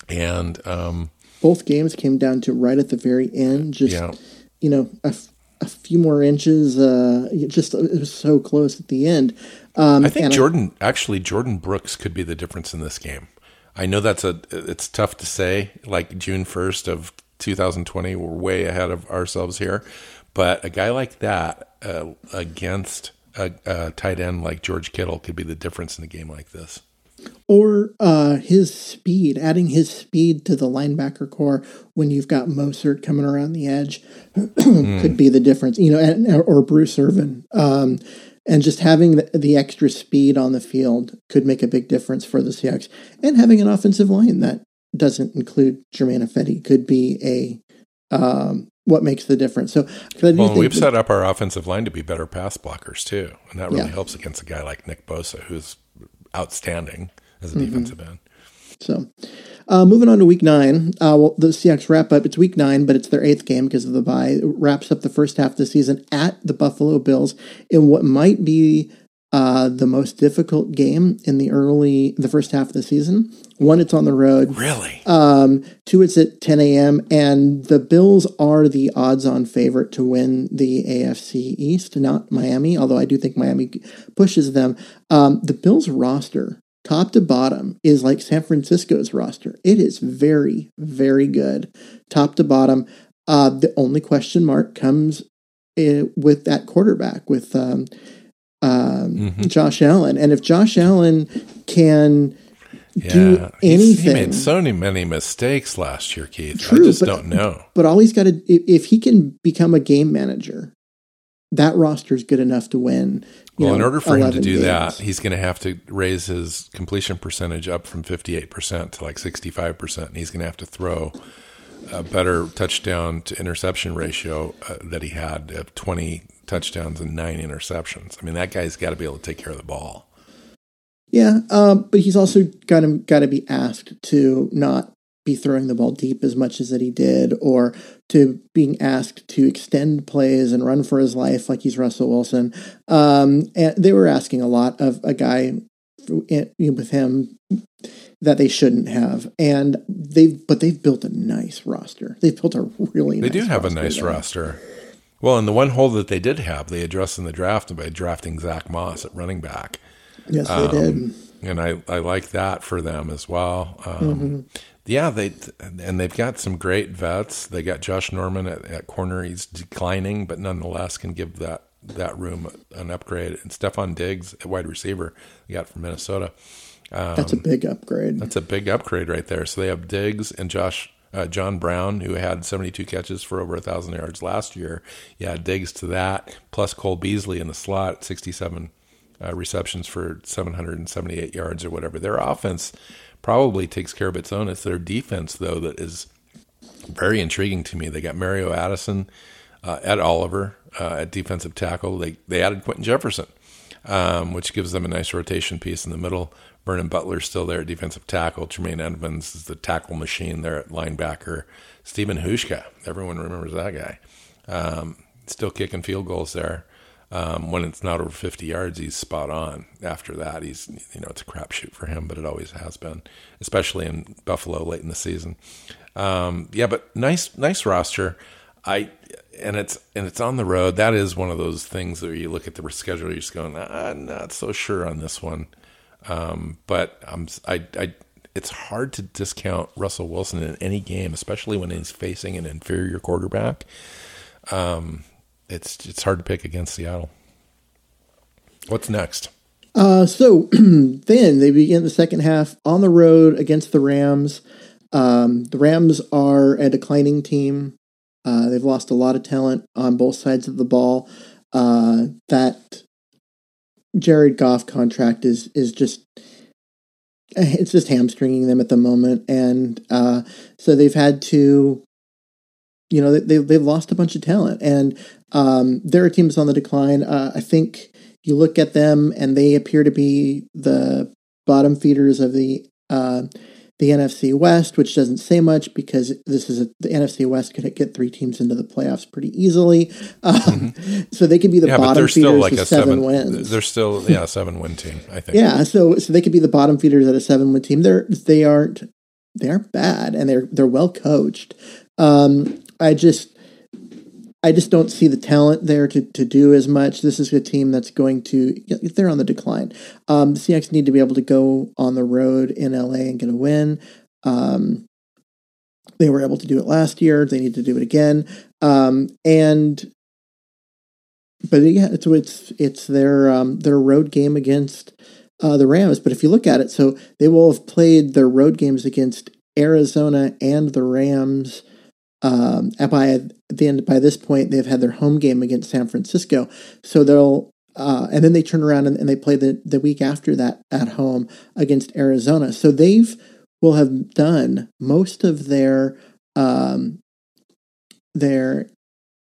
[SPEAKER 1] and um,
[SPEAKER 2] Both games came down to right at the very end, just
[SPEAKER 1] yeah,
[SPEAKER 2] you know a, f- a few more inches. Uh, just it was so close at the end. Um,
[SPEAKER 1] I think Jordyn actually Jordyn Brooks could be the difference in this game. I know that's a it's tough to say. Like June first of 2020, we're way ahead of ourselves here, but a guy like that uh, against a, a tight end like George Kittle could be the difference in a game like this.
[SPEAKER 2] or uh, his speed, adding his speed to the linebacker core when you've got Mosert coming around the edge could be the difference. You know, and, or Bruce Irvin. Um, and just having the, the extra speed on the field could make a big difference for the Seahawks. And having an offensive line that doesn't include Germain Ifedi could be a um, what makes the difference. So
[SPEAKER 1] Well, we've
[SPEAKER 2] that-
[SPEAKER 1] set up our offensive line to be better pass blockers too, and that really
[SPEAKER 2] Yeah.
[SPEAKER 1] helps against a guy like Nick Bosa, who's outstanding as
[SPEAKER 2] Mm-hmm.
[SPEAKER 1] a defensive end.
[SPEAKER 2] So, uh, moving on to week nine. Uh, well, the Seahawks wrap up. It's week nine, but it's their eighth game because of the bye. It wraps up the first half of the season at the Buffalo Bills in what might be uh, the most difficult game in the early, the first half of the season. One, it's on the road.
[SPEAKER 1] Really?
[SPEAKER 2] Um, two, it's at 10 a.m. And the Bills are the odds-on favorite to win the AFC East, not Miami. Although I do think Miami pushes them. Um, the Bills roster, top to bottom, is like San Francisco's roster. It is very, very good, top to bottom. Uh, the only question mark comes uh, with that quarterback, with um, um,
[SPEAKER 1] Mhm.
[SPEAKER 2] Josh Allen, and if Josh Allen can
[SPEAKER 1] Yeah,
[SPEAKER 2] do anything.
[SPEAKER 1] he made so many mistakes last year, Keith.
[SPEAKER 2] True,
[SPEAKER 1] I just
[SPEAKER 2] but-
[SPEAKER 1] don't know.
[SPEAKER 2] But all he's got to, if, he can become a game manager, that roster is good enough to win. you
[SPEAKER 1] Well, in order for him to do
[SPEAKER 2] games.
[SPEAKER 1] that, he's going to have to raise his completion percentage up from 58% to like 65%. And he's going to have to throw a better touchdown to interception ratio uh, that he had of 20 touchdowns and nine interceptions. I mean, that guy's got to be able to take care of the ball.
[SPEAKER 2] Yeah, um, but he's also got to got to be asked to not be throwing the ball deep as much as that he did, or to being asked to extend plays and run for his life like he's Russell Wilson. Um, and they were asking a lot of a guy with him that they shouldn't have, and they've but they've built a nice roster. They've built a really
[SPEAKER 1] They
[SPEAKER 2] nice
[SPEAKER 1] do have a nice
[SPEAKER 2] there.
[SPEAKER 1] roster. Well, and the one hole that they did have, they addressed in the draft by drafting Zach Moss at running back.
[SPEAKER 2] Yes, they
[SPEAKER 1] Um,
[SPEAKER 2] did.
[SPEAKER 1] and I, I like that for them as well. Um,
[SPEAKER 2] Mm-hmm.
[SPEAKER 1] Yeah, they and they've got some great vets. They got Josh Norman at, at corner. He's declining, but nonetheless can give that that room an upgrade. And Stefon Diggs at wide receiver, they got from Minnesota.
[SPEAKER 2] That's a big upgrade.
[SPEAKER 1] That's a big upgrade right there. So they have Diggs and Josh Uh, John Brown, who had 72 catches for over a thousand yards last year, yeah, digs to that. Plus Cole Beasley in the slot, 67 uh, receptions for 778 yards or whatever. Their offense probably takes care of its own. It's their defense though that is very intriguing to me. They got Mario Addison, uh, Ed Oliver uh, at defensive tackle. They they added Quinton Jefferson, um, which gives them a nice rotation piece in the middle. Vernon Butler's still there at defensive tackle. Tremaine Edmunds is the tackle machine there at linebacker. Stephen Hauschka, everyone remembers that guy. Um, still kicking field goals there. Um, when it's not over 50 yards, he's spot on. After that, he's you know it's a crapshoot for him, but it always has been, especially in Buffalo late in the season. Um, yeah, but nice nice roster. I and it's and it's on the road. That is one of those things where you look at the schedule, you're just going, I'm not so sure on this one. Um, but I'm, I, I, it's hard to discount Russell Wilson in any game, especially when he's facing an inferior quarterback. Um, it's it's hard to pick against Seattle. What's next?
[SPEAKER 2] Uh, so then they begin the second half on the road against the Rams. Um, the Rams are a declining team. Uh, they've lost a lot of talent on both sides of the ball. Uh, that Jared Goff contract is is just it's just hamstringing them at the moment, and uh, so they've had to, you know, they they've lost a bunch of talent, and um, there are teams on the decline. Uh, I think you look at them, and they appear to be the bottom feeders of the uh, the NFC West, which doesn't say much because this is a, the NFC West could get three teams into the playoffs pretty easily. Um, mm-hmm. So they could be the yeah, bottom feeders like with seven, seven, wins.
[SPEAKER 1] They're still yeah seven win team. I think.
[SPEAKER 2] Yeah, so so they could be the bottom feeders at a seven win team. They're they aren't they aren't bad and they're they're well coached. Um, I just I just don't see the talent there to, to do as much. This is a team that's going to, they're on the decline. Um, the Seahawks need to be able to go on the road in LA and get a win. Um, they were able to do it last year. They need to do it again. Um, and, but yeah, it's, it's, it's their, um, their road game against uh, the Rams. But if you look at it, so they will have played their road games against Arizona and the Rams um, by the end, by this point, they've had their home game against San Francisco, so they'll uh, and then they turn around and, and, they play the the week after that at home against Arizona. So they've will have done most of their um, their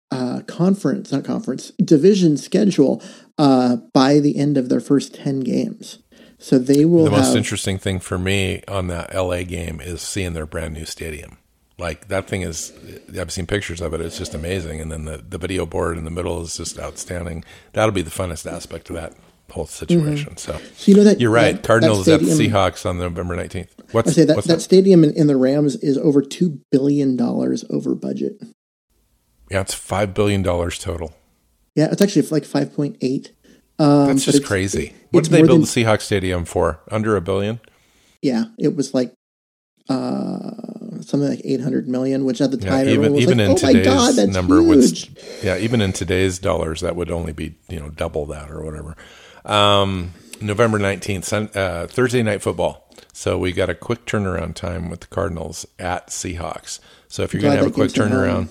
[SPEAKER 2] uh, conference, not conference, division schedule uh, by the end of their first ten games. So they will.
[SPEAKER 1] The most
[SPEAKER 2] have,
[SPEAKER 1] interesting thing for me on that LA game is seeing their brand new stadium. Like that thing is, I've seen pictures of it. It's just amazing. And then the, the video board in the middle is just outstanding. That'll be the funnest aspect of that whole situation. Mm-hmm. So, so, you know that you're right. That, Cardinals that stadium, at Seahawks on November 19th.
[SPEAKER 2] What's, I say that, that, that stadium in, in, the Rams is over $2 billion over budget.
[SPEAKER 1] Yeah, it's $5 billion total.
[SPEAKER 2] Yeah, it's actually like 5.8.
[SPEAKER 1] Um, That's just crazy. What did they build than, the Seahawks stadium for? Under a billion?
[SPEAKER 2] Yeah, it was like uh, something like 800 million, which at the time
[SPEAKER 1] yeah, even, even
[SPEAKER 2] like,
[SPEAKER 1] in
[SPEAKER 2] oh
[SPEAKER 1] today's
[SPEAKER 2] God,
[SPEAKER 1] number
[SPEAKER 2] huge.
[SPEAKER 1] would, yeah, even in today's dollars, that would only be, you know, double that or whatever. Um, November 19th, uh, Thursday night football. So we got a quick turnaround time with the Cardinals at Seahawks. So if you're going to have a quick turnaround,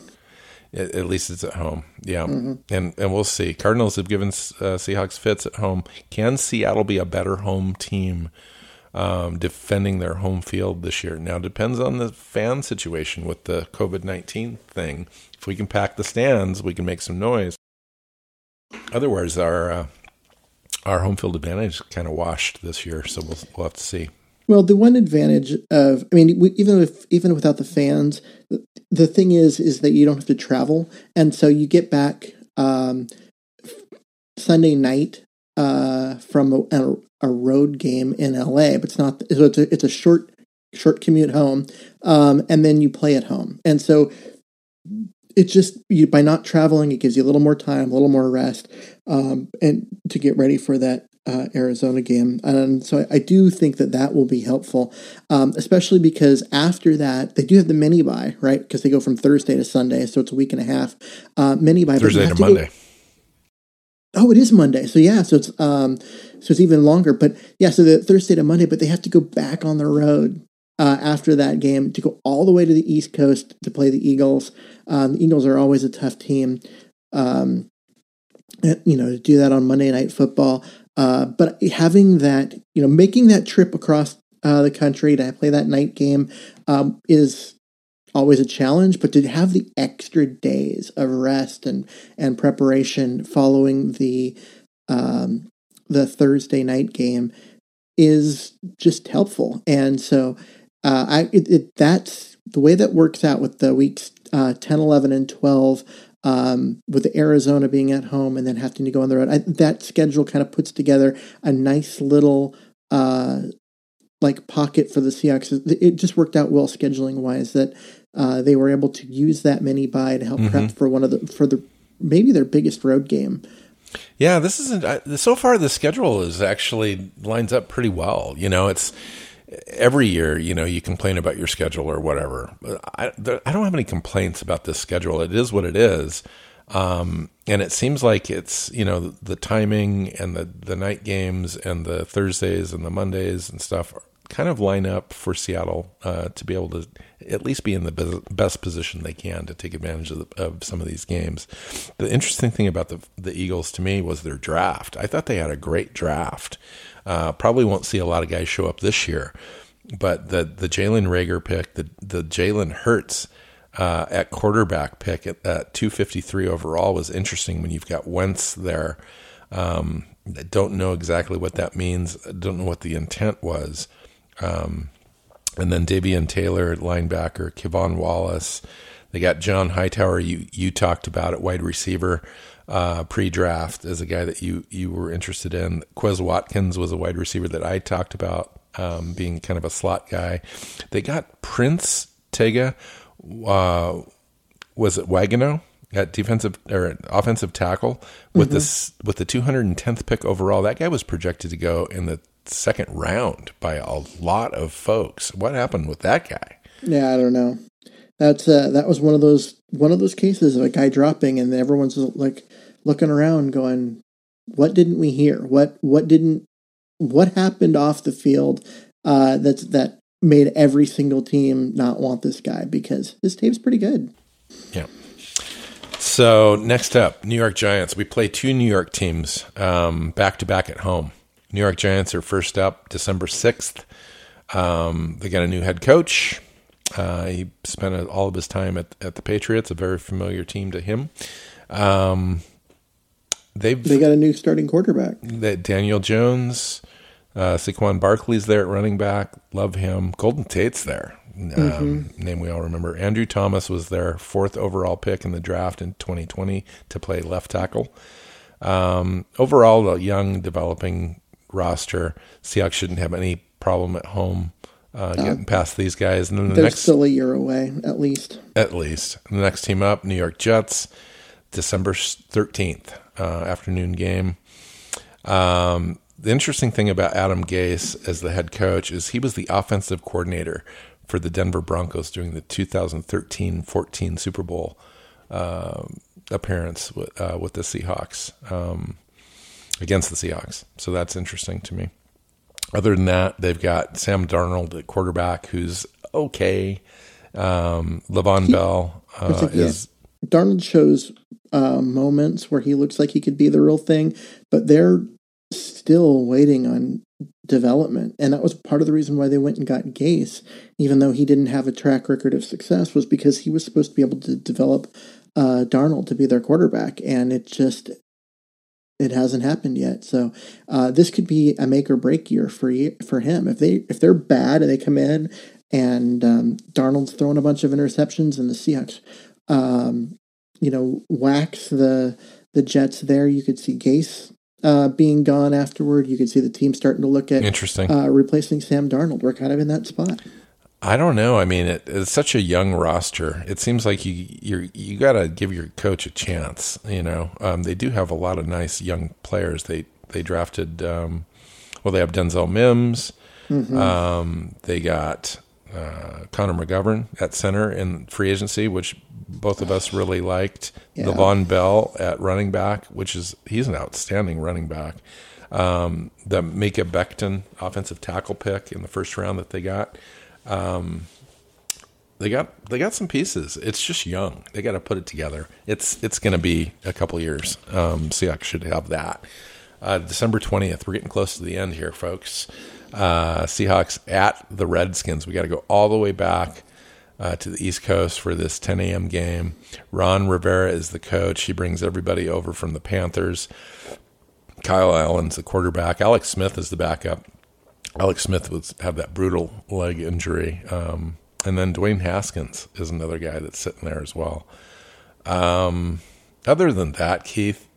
[SPEAKER 1] at, at, least it's at home. Yeah. Mm-hmm. And, and we'll see. Cardinals have given uh, Seahawks fits at home. Can Seattle be a better home team um, defending their home field this year. Now, depends on the fan situation with the COVID 19 thing. If we can pack the stands, we can make some noise. Otherwise, our uh, our home field advantage kind of washed this year, so we'll, we'll have to see.
[SPEAKER 2] Well, the one advantage of, I mean, we, even if even without the fans, the, the, thing is, is that you don't have to travel, and so you get back um, Sunday night uh, from a, a road game in LA, but it's not. So it's a, it's a short short commute home, um, and then you play at home, and so it's just you by not traveling, it gives you a little more time, a little more rest, um, and to get ready for that uh, Arizona game. And so I, I, do think that that will be helpful, um, especially because after that, they do have the mini bye, right? Because they go from Thursday to Sunday. So it's a week and a half. Uh, mini bye.
[SPEAKER 1] Thursday to, to Monday. Go,
[SPEAKER 2] Oh, it is Monday. So yeah, so it's um, so it's even longer. But yeah, so the Thursday to Monday, but they have to go back on the road uh, after that game to go all the way to the East Coast to play the Eagles. Um, the Eagles are always a tough team. Um, you know, to do that on Monday Night Football. Uh, but having that, you know, making that trip across uh, the country to play that night game um, is always a challenge. But to have the extra days of rest and and preparation following the um, the Thursday night game is just helpful. And so uh, I it, it, that's the way that works out with the weeks uh, 10, 11, and 12 um, with Arizona being at home and then having to go on the road. I, that schedule kind of puts together a nice little uh, like pocket for the Seahawks. It just worked out well scheduling wise that uh, they were able to use that mini bye to help mm-hmm. prep for one of the for the maybe their biggest road game.
[SPEAKER 1] Yeah, this isn't so far. The schedule is actually lines up pretty well. You know, it's every year, you know, you complain about your schedule or whatever. I, I don't have any complaints about this schedule. It is what it is. Um, and it seems like it's, you know, the, the, timing and the, the night games and the Thursdays and the Mondays and stuff kind of line up for Seattle uh, to be able to at least be in the best position they can to take advantage of, the, of some of these games. The interesting thing about the, the Eagles to me was their draft. I thought they had a great draft. Uh, probably won't see a lot of guys show up this year, but the the Jalen Reagor pick, the the Jalen Hurts uh, at quarterback pick at, at 253 overall was interesting when you've got Wentz there. Um, I don't know exactly what that means. I don't know what the intent was. Um, and then Davion Taylor, linebacker, K'Von Wallace. They got John Hightower. You you talked about it, wide receiver uh, pre-draft as a guy that you you were interested in. Quez Watkins was a wide receiver that I talked about um, being kind of a slot guy. They got Prince Tega. Uh, was it Wanogho at defensive or offensive tackle with mm-hmm. this with the 210th pick overall? That guy was projected to go in the second round by a lot of folks. What happened with that guy?
[SPEAKER 2] Yeah, I don't know. That's uh, that was one of those one of those cases of a guy dropping, and everyone's like looking around, going, "What didn't we hear? What what didn't what happened off the field uh, that's that made every single team not want this guy because his tape's pretty good."
[SPEAKER 1] Yeah. So next up, New York Giants. We play two New York teams back to back at home. New York Giants are first up December 6th. Um, they got a new head coach. Uh, he spent all of his time at, at the Patriots, a very familiar team to him. Um, they've
[SPEAKER 2] they got a new starting quarterback.
[SPEAKER 1] That Daniel Jones, uh, Saquon Barkley's there at running back. Love him. Golden Tate's there. Um, mm-hmm. Name we all remember. Andrew Thomas was their fourth overall pick in the draft in 2020 to play left tackle. Um, overall, a young, developing roster. Seahawks shouldn't have any problem at home uh, getting past these guys.
[SPEAKER 2] And then the they're next, still a year away, at least.
[SPEAKER 1] At least. the next team up, New York Jets, December 13th, uh, afternoon game. Um, the interesting thing about Adam Gase as the head coach is he was the offensive coordinator for the Denver Broncos during the 2013-14 Super Bowl uh, appearance with, uh, with the Seahawks. Um, against the Seahawks. So that's interesting to me. Other than that, they've got Sam Darnold at quarterback, who's okay. Um, Le'Veon he, Bell uh, is.
[SPEAKER 2] Yeah. Darnold shows uh, moments where he looks like he could be the real thing, but they're still waiting on development. And that was part of the reason why they went and got Gase, even though he didn't have a track record of success, was because he was supposed to be able to develop uh, Darnold to be their quarterback. And it just it hasn't happened yet. So uh, this could be a make or break year for for him. If they if they're bad and they come in and um, Darnold's throwing a bunch of interceptions and the Seahawks, um, you know, wax the the Jets there, you could see Gase uh, being gone afterward. You could see the team starting to look at
[SPEAKER 1] interesting
[SPEAKER 2] uh, replacing Sam Darnold. We're kind of in that spot.
[SPEAKER 1] I don't know. I mean, it, it's such a young roster. It seems like you you you got to give your coach a chance. You know, um, they do have a lot of nice young players. They they drafted. Um, well, they have Denzel Mims. Mm-hmm. Um, they got uh, Connor McGovern at center in free agency, which both of us really liked. Yeah. Le'Veon Bell at running back, which is he's an outstanding running back. Um, the Mekhi Becton offensive tackle pick in the first round that they got Um, they got they got some pieces. It's just young. They got to put it together. It's it's going to be a couple years. Um, Seahawks should have that. Uh, December twentieth. We're getting close to the end here, folks. Uh, Seahawks at the Redskins. We got to go all the way back uh, to the East Coast for this 10 a.m. game. Ron Rivera is the coach. He brings everybody over from the Panthers. Kyle Allen's the quarterback. Alex Smith is the backup. Alex Smith was have that brutal leg injury, um, and then Dwayne Haskins is another guy that's sitting there as well. Um, other than that, Keith,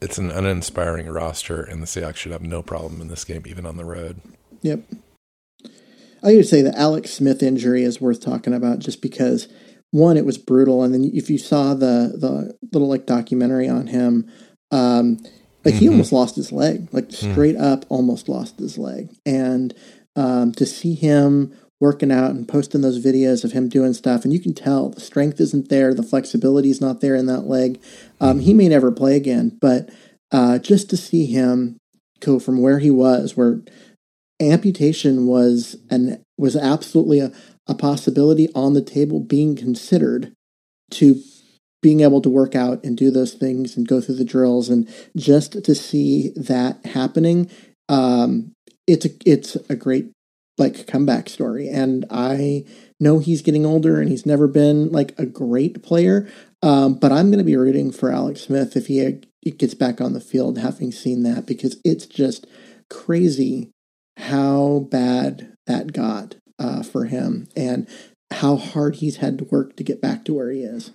[SPEAKER 1] it's an uninspiring roster, and the Seahawks should have no problem in this game, even on the road.
[SPEAKER 2] Yep. I would say the Alex Smith injury is worth talking about just because one, it was brutal, and then if you saw the the little like documentary on him, um, like he mm-hmm. almost lost his leg, like mm. straight up, almost lost his leg, and um, to see him working out and posting those videos of him doing stuff, and you can tell the strength isn't there, the flexibility is not there in that leg. Um, he may never play again, but uh, just to see him go from where he was, where amputation was an was absolutely a, a possibility on the table being considered to being able to work out and do those things and go through the drills and just to see that happening um, it's a it's a great like comeback story and i know he's getting older and he's never been like a great player um, but i'm going to be rooting for alex smith if he, he gets back on the field having seen that because it's just crazy how bad that got uh, for him and how hard he's had to work to get back to where he is.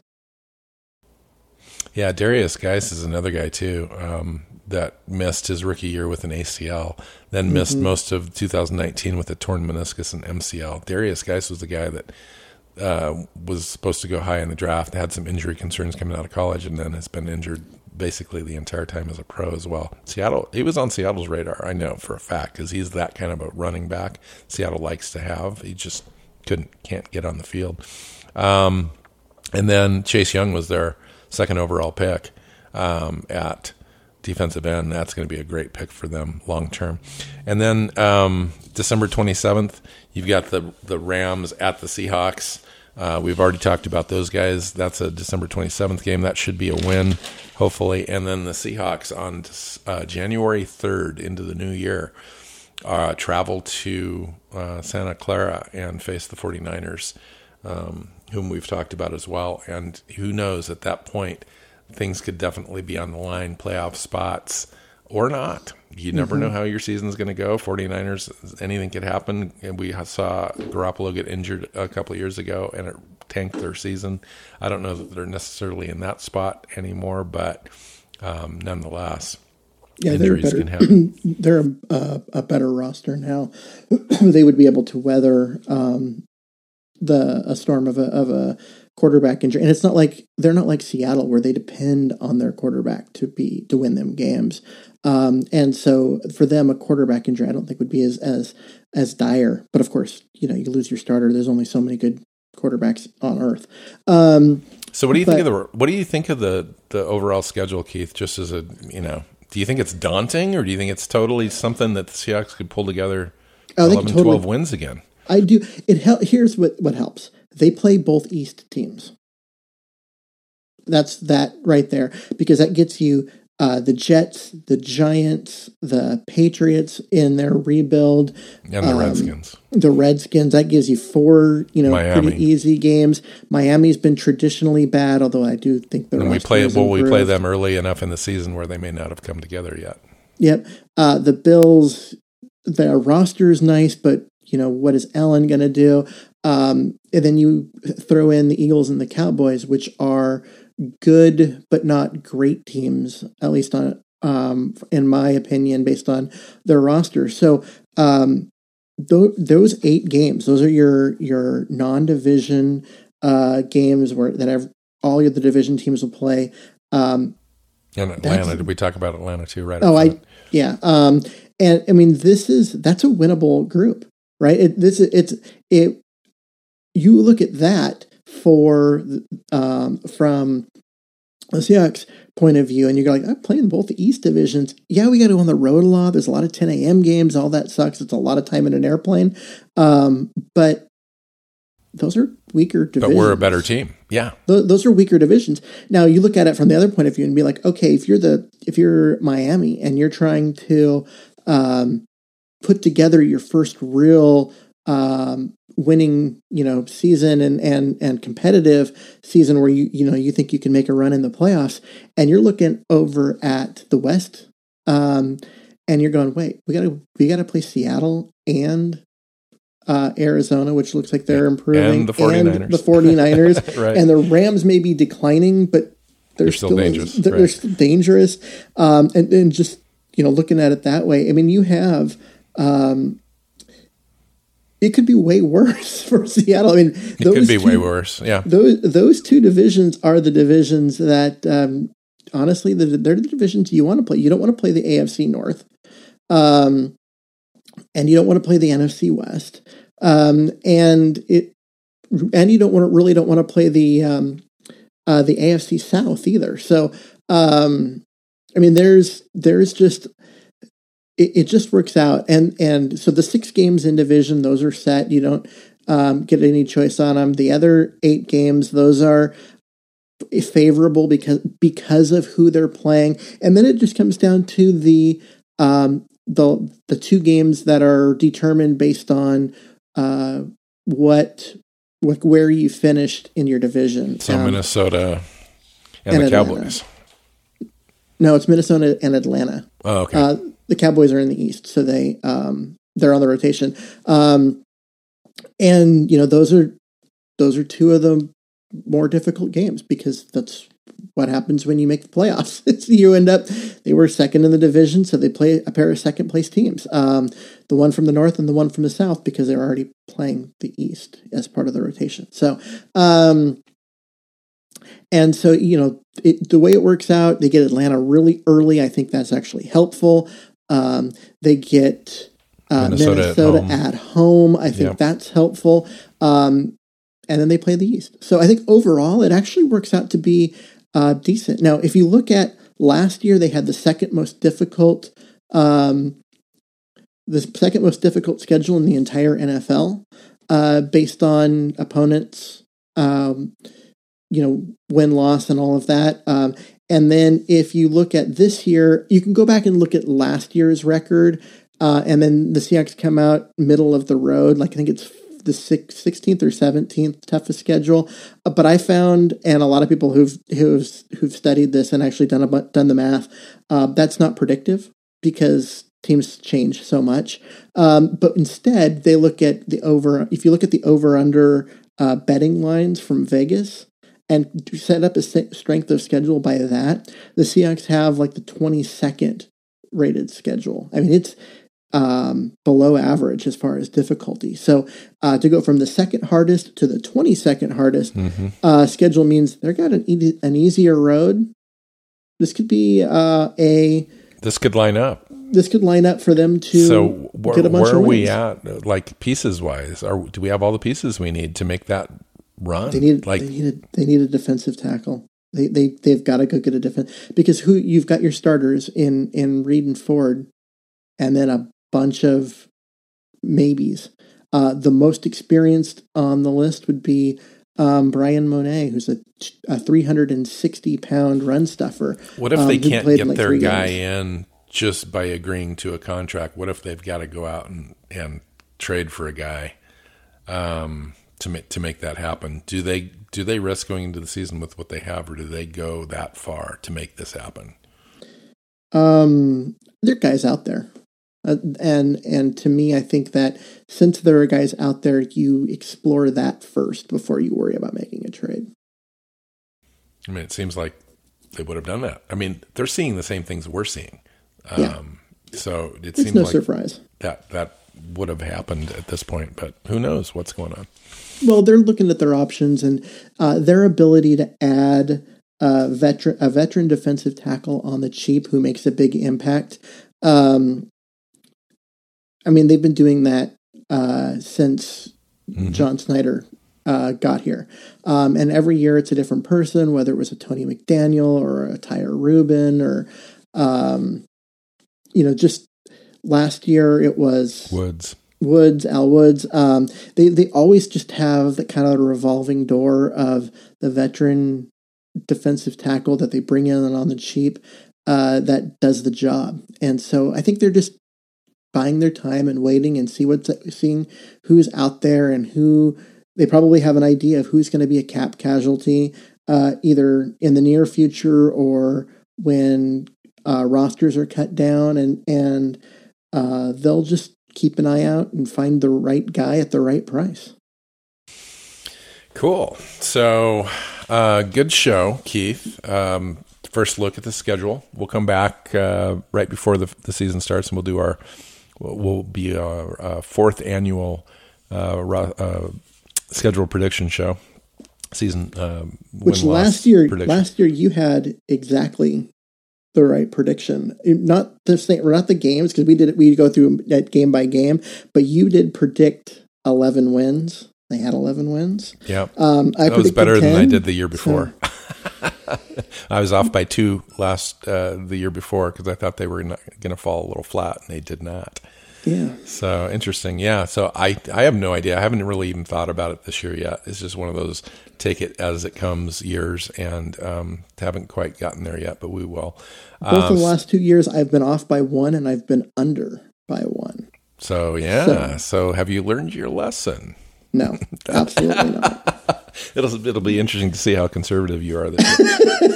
[SPEAKER 1] Yeah, Derrius Guice is another guy too um, that missed his rookie year with an ACL, then mm-hmm. missed most of 2019 with a torn meniscus and MCL. Derrius Guice was the guy that uh, was supposed to go high in the draft, had some injury concerns coming out of college, and then has been injured basically the entire time as a pro as well. Seattle, he was on Seattle's radar, I know for a fact, because he's that kind of a running back Seattle likes to have. He just couldn't, can't get on the field. Um, and then Chase Young was their second overall pick um, at defensive end. That's going to be a great pick for them long term. And then um, December 27th, you've got the the Rams at the Seahawks. Uh, we've already talked about those guys. That's a December 27th game. That should be a win, hopefully. And then the Seahawks on uh, January 3rd into the new year uh, travel to uh, Santa Clara and face the 49ers, um, whom we've talked about as well. And who knows, at that point, things could definitely be on the line, playoff spots or not. You never mm-hmm. know how your season's going to go. 49ers, anything could happen. And we saw Garoppolo get injured a couple of years ago and it tanked their season. I don't know that they're necessarily in that spot anymore, but um, nonetheless,
[SPEAKER 2] yeah, injuries they're better, can happen. they're a, a, better roster now. they would be able to weather um, the a storm of a, of a quarterback injury. And it's not like they're not like Seattle where they depend on their quarterback to be to win them games. Um, and so for them, a quarterback injury, I don't think would be as as as dire. But of course, you know, you lose your starter. There's only so many good quarterbacks on earth. Um,
[SPEAKER 1] so what do you but, think of the what do you think of the the overall schedule, Keith? Just as a you know, do you think it's daunting, or do you think it's totally something that the Seahawks could pull together? 11, totally, 12 wins again.
[SPEAKER 2] I do. It hel- here's what what helps. They play both East teams. That's that right there because that gets you uh, the Jets, the Giants, the Patriots in their rebuild,
[SPEAKER 1] and the um, Redskins.
[SPEAKER 2] The Redskins that gives you four, you know, Miami. pretty easy games. Miami's been traditionally bad, although I do think the
[SPEAKER 1] and we play well. We play them early enough in the season where they may not have come together yet.
[SPEAKER 2] Yep. Uh, the Bills, their roster is nice, but you know what is Allen going to do? Um, and then you throw in the Eagles and the Cowboys, which are good but not great teams, at least on um, in my opinion, based on their roster. So um, th- those eight games, those are your your non-division uh, games where that have, all the division teams will play. Um,
[SPEAKER 1] and Atlanta, did we talk about Atlanta too? Right?
[SPEAKER 2] Oh, I yeah. Um, and I mean, this is that's a winnable group, right? It, this is it's it. You look at that for um, from the Seahawks point of view, and you're like, I'm playing both the East divisions. Yeah, we got to go on the road a lot. There's a lot of 10 a.m. games. All that sucks. It's a lot of time in an airplane. Um, but those are weaker divisions.
[SPEAKER 1] But we're a better team. Yeah.
[SPEAKER 2] Those, those are weaker divisions. Now you look at it from the other point of view and be like, okay, if you're the if you're Miami and you're trying to um, put together your first real um, winning, you know, season and and and competitive season where you you know you think you can make a run in the playoffs, and you're looking over at the West, um, and you're going, wait, we got to we got to play Seattle and uh, Arizona, which looks like they're improving,
[SPEAKER 1] And the 49ers.
[SPEAKER 2] the 49ers,
[SPEAKER 1] Right.
[SPEAKER 2] and the Rams may be declining, but they're,
[SPEAKER 1] They're still dangerous,
[SPEAKER 2] They're, they're
[SPEAKER 1] right.
[SPEAKER 2] still dangerous, um, and and just you know looking at it that way. I mean, you have. Um, it could be way worse for Seattle. I mean,
[SPEAKER 1] It could be way worse. Yeah.
[SPEAKER 2] those those two divisions are the divisions that um, honestly the, they're the divisions you want to play. You don't want to play the AFC North, um, and you don't want to play the NFC West, um, and it and you don't want to really don't want to play the um, uh, the AFC South either. So um, I mean, there's there's just it, it just works out, and and so the six games in division those are set. You don't um, get any choice on them. The other eight games, those are favorable because because of who they're playing, and then it just comes down to the um, the the two games that are determined based on uh, what what where you finished in your division.
[SPEAKER 1] So
[SPEAKER 2] Um,
[SPEAKER 1] Minnesota and,
[SPEAKER 2] and
[SPEAKER 1] the
[SPEAKER 2] Atlanta.
[SPEAKER 1] Cowboys.
[SPEAKER 2] no, it's Minnesota and Atlanta.
[SPEAKER 1] Oh, okay.
[SPEAKER 2] Uh, the Cowboys are in the East, so they um, they're on the rotation. Um, and you know those are those are two of the more difficult games because that's what happens when you make the playoffs. You end up they were second in the division, so they play a pair of second place teams. Um, the one from the north and the one from the south because they're already playing the East as part of the rotation. So. Um, and so, you know, it, the way it works out, they get Atlanta really early. I think that's actually helpful. Um, they get uh,
[SPEAKER 1] Minnesota
[SPEAKER 2] Minnesota,
[SPEAKER 1] at home.
[SPEAKER 2] at home. I think
[SPEAKER 1] Yep.
[SPEAKER 2] that's helpful. Um, and then they play the East. So I think overall, it actually works out to be uh, decent. Now, if you look at last year, they had the second most difficult, um, the second most difficult schedule in the entire NFL, uh, based on opponents. Um, you know, win loss and all of that. Um, and then if you look at this year, you can go back and look at last year's record. Uh, and then the Seahawks come out middle of the road. Like I think it's the six, 16th or 17th toughest schedule. Uh, but I found, and a lot of people who've who've who've studied this and actually done a, done the math, uh, that's not predictive because teams change so much. Um, but instead, they look at the over. If you look at the over under uh, betting lines from Vegas, and set up a strength of schedule by that, the Seahawks have like the 22nd rated schedule. I mean, it's um, below average as far as difficulty. So uh, to go from the second hardest to the 22nd hardest
[SPEAKER 1] hmm
[SPEAKER 2] uh, schedule means they've got an, e- an easier road. This could be uh, a
[SPEAKER 1] This could line up.
[SPEAKER 2] this could line up for them to
[SPEAKER 1] so where,
[SPEAKER 2] get a bunch
[SPEAKER 1] where
[SPEAKER 2] of
[SPEAKER 1] are we
[SPEAKER 2] wins.
[SPEAKER 1] at, like pieces wise? Are do we have all the pieces we need to make that run?
[SPEAKER 2] They need
[SPEAKER 1] like
[SPEAKER 2] they need a, they need a defensive tackle. They they they've got to go get a defense because who you've got your starters in in Reed and Ford, and then a bunch of maybes. Uh, the most experienced on the list would be um, Bryan Mone, who's a, a 360 pound run stuffer.
[SPEAKER 1] What if
[SPEAKER 2] um,
[SPEAKER 1] they can't get
[SPEAKER 2] like
[SPEAKER 1] their guy
[SPEAKER 2] games.
[SPEAKER 1] in just by agreeing to a contract? What if they've got to go out and, and trade for a guy um, to make to make that happen? Do they do they risk going into the season with what they have, or do they go that far to make this happen?
[SPEAKER 2] Um, there are guys out there, uh, and and to me, I think that since there are guys out there, you explore that first before you worry about making a trade.
[SPEAKER 1] I mean, it seems like they would have done that. I mean, they're seeing the same things we're seeing.
[SPEAKER 2] Yeah.
[SPEAKER 1] Um, so it
[SPEAKER 2] It's
[SPEAKER 1] seems
[SPEAKER 2] no
[SPEAKER 1] like
[SPEAKER 2] surprise.
[SPEAKER 1] that that would have happened at this point, but who knows what's going on?
[SPEAKER 2] Well, they're looking at their options and uh, their ability to add a veteran a veteran defensive tackle on the cheap who makes a big impact. Um, I mean, they've been doing that uh, since
[SPEAKER 1] Mhm.
[SPEAKER 2] John Schneider uh, got here, um, and every year it's a different person, whether it was a Tony McDaniel or a Tyre Rubin or um, you know just last year it was
[SPEAKER 1] Woods.
[SPEAKER 2] Woods, Al Woods. Um, they they always just have that kind of revolving door of the veteran defensive tackle that they bring in on the cheap uh, that does the job. And so I think they're just buying their time and waiting and see what's seeing who's out there and who they probably have an idea of who's going to be a cap casualty uh, either in the near future or when uh, rosters are cut down and and uh, they'll just keep an eye out and find the right guy at the right price.
[SPEAKER 1] Cool. So, uh, good show, Keith. Um, first look at the schedule. We'll come back uh, right before the, the season starts, and we'll do our We'll be our, uh, fourth annual uh, uh, schedule prediction show. Season, uh,
[SPEAKER 2] which last year, prediction. last year you had exactly the right prediction. Not the same, not the games because we did it. We go through that game by game, but you did predict eleven wins. They had eleven wins.
[SPEAKER 1] Yeah, um, I that was better 10, than I did the year before. So. I was off by two last uh, the year before because I thought they were going to fall a little flat, and they did not.
[SPEAKER 2] Yeah.
[SPEAKER 1] So interesting. Yeah. So I I have no idea. I haven't really even thought about it this year yet. It's just one of those take it as it comes years, and um, haven't quite gotten there yet, but we will.
[SPEAKER 2] Both um, the last two years, I've been off by one, and I've been under by one.
[SPEAKER 1] So yeah. So, so have you learned your lesson?
[SPEAKER 2] No, absolutely not.
[SPEAKER 1] it'll it'll be interesting to see how conservative you are this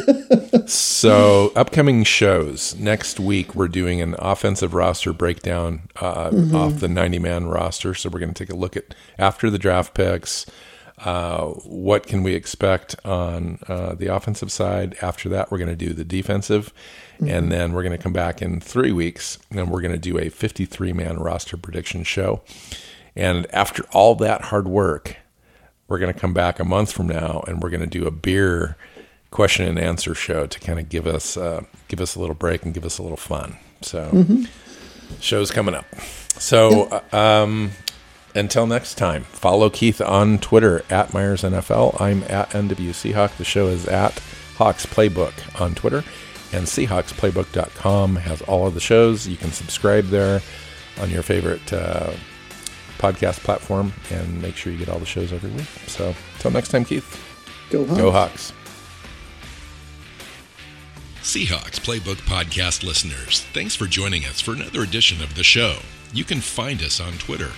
[SPEAKER 1] so, upcoming shows next week, we're doing an offensive roster breakdown uh, mm-hmm. off the ninety man roster. So we're going to take a look at after the draft picks. Uh, what can we expect on uh, the offensive side? After that, we're going to do the defensive, mm-hmm. and then we're going to come back in three weeks, and we're going to do a fifty-three man roster prediction show. And after all that hard work, we're going to come back a month from now and we're going to do a beer question and answer show to kind of give us uh, give us a little break and give us a little fun. So, mm-hmm. show's coming up. So, uh, um, until next time, follow Keith on Twitter at Myers NFL. I'm at NW Seahawk. The show is at Hawks Playbook on Twitter. And SeahawksPlaybook.com has all of the shows. You can subscribe there on your favorite uh, podcast platform and make sure you get all the shows every week. So until next time, Keith.
[SPEAKER 2] Go Hawks.
[SPEAKER 1] Go Hawks.
[SPEAKER 3] Seahawks Playbook Podcast listeners, thanks for joining us for another edition of the show. You can find us on Twitter.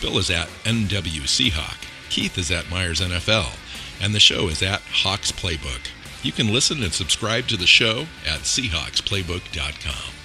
[SPEAKER 3] Bill is at NW Seahawk, Keith is at Myers NFL, and the show is at Hawks Playbook. You can listen and subscribe to the show at SeahawksPlaybook.com.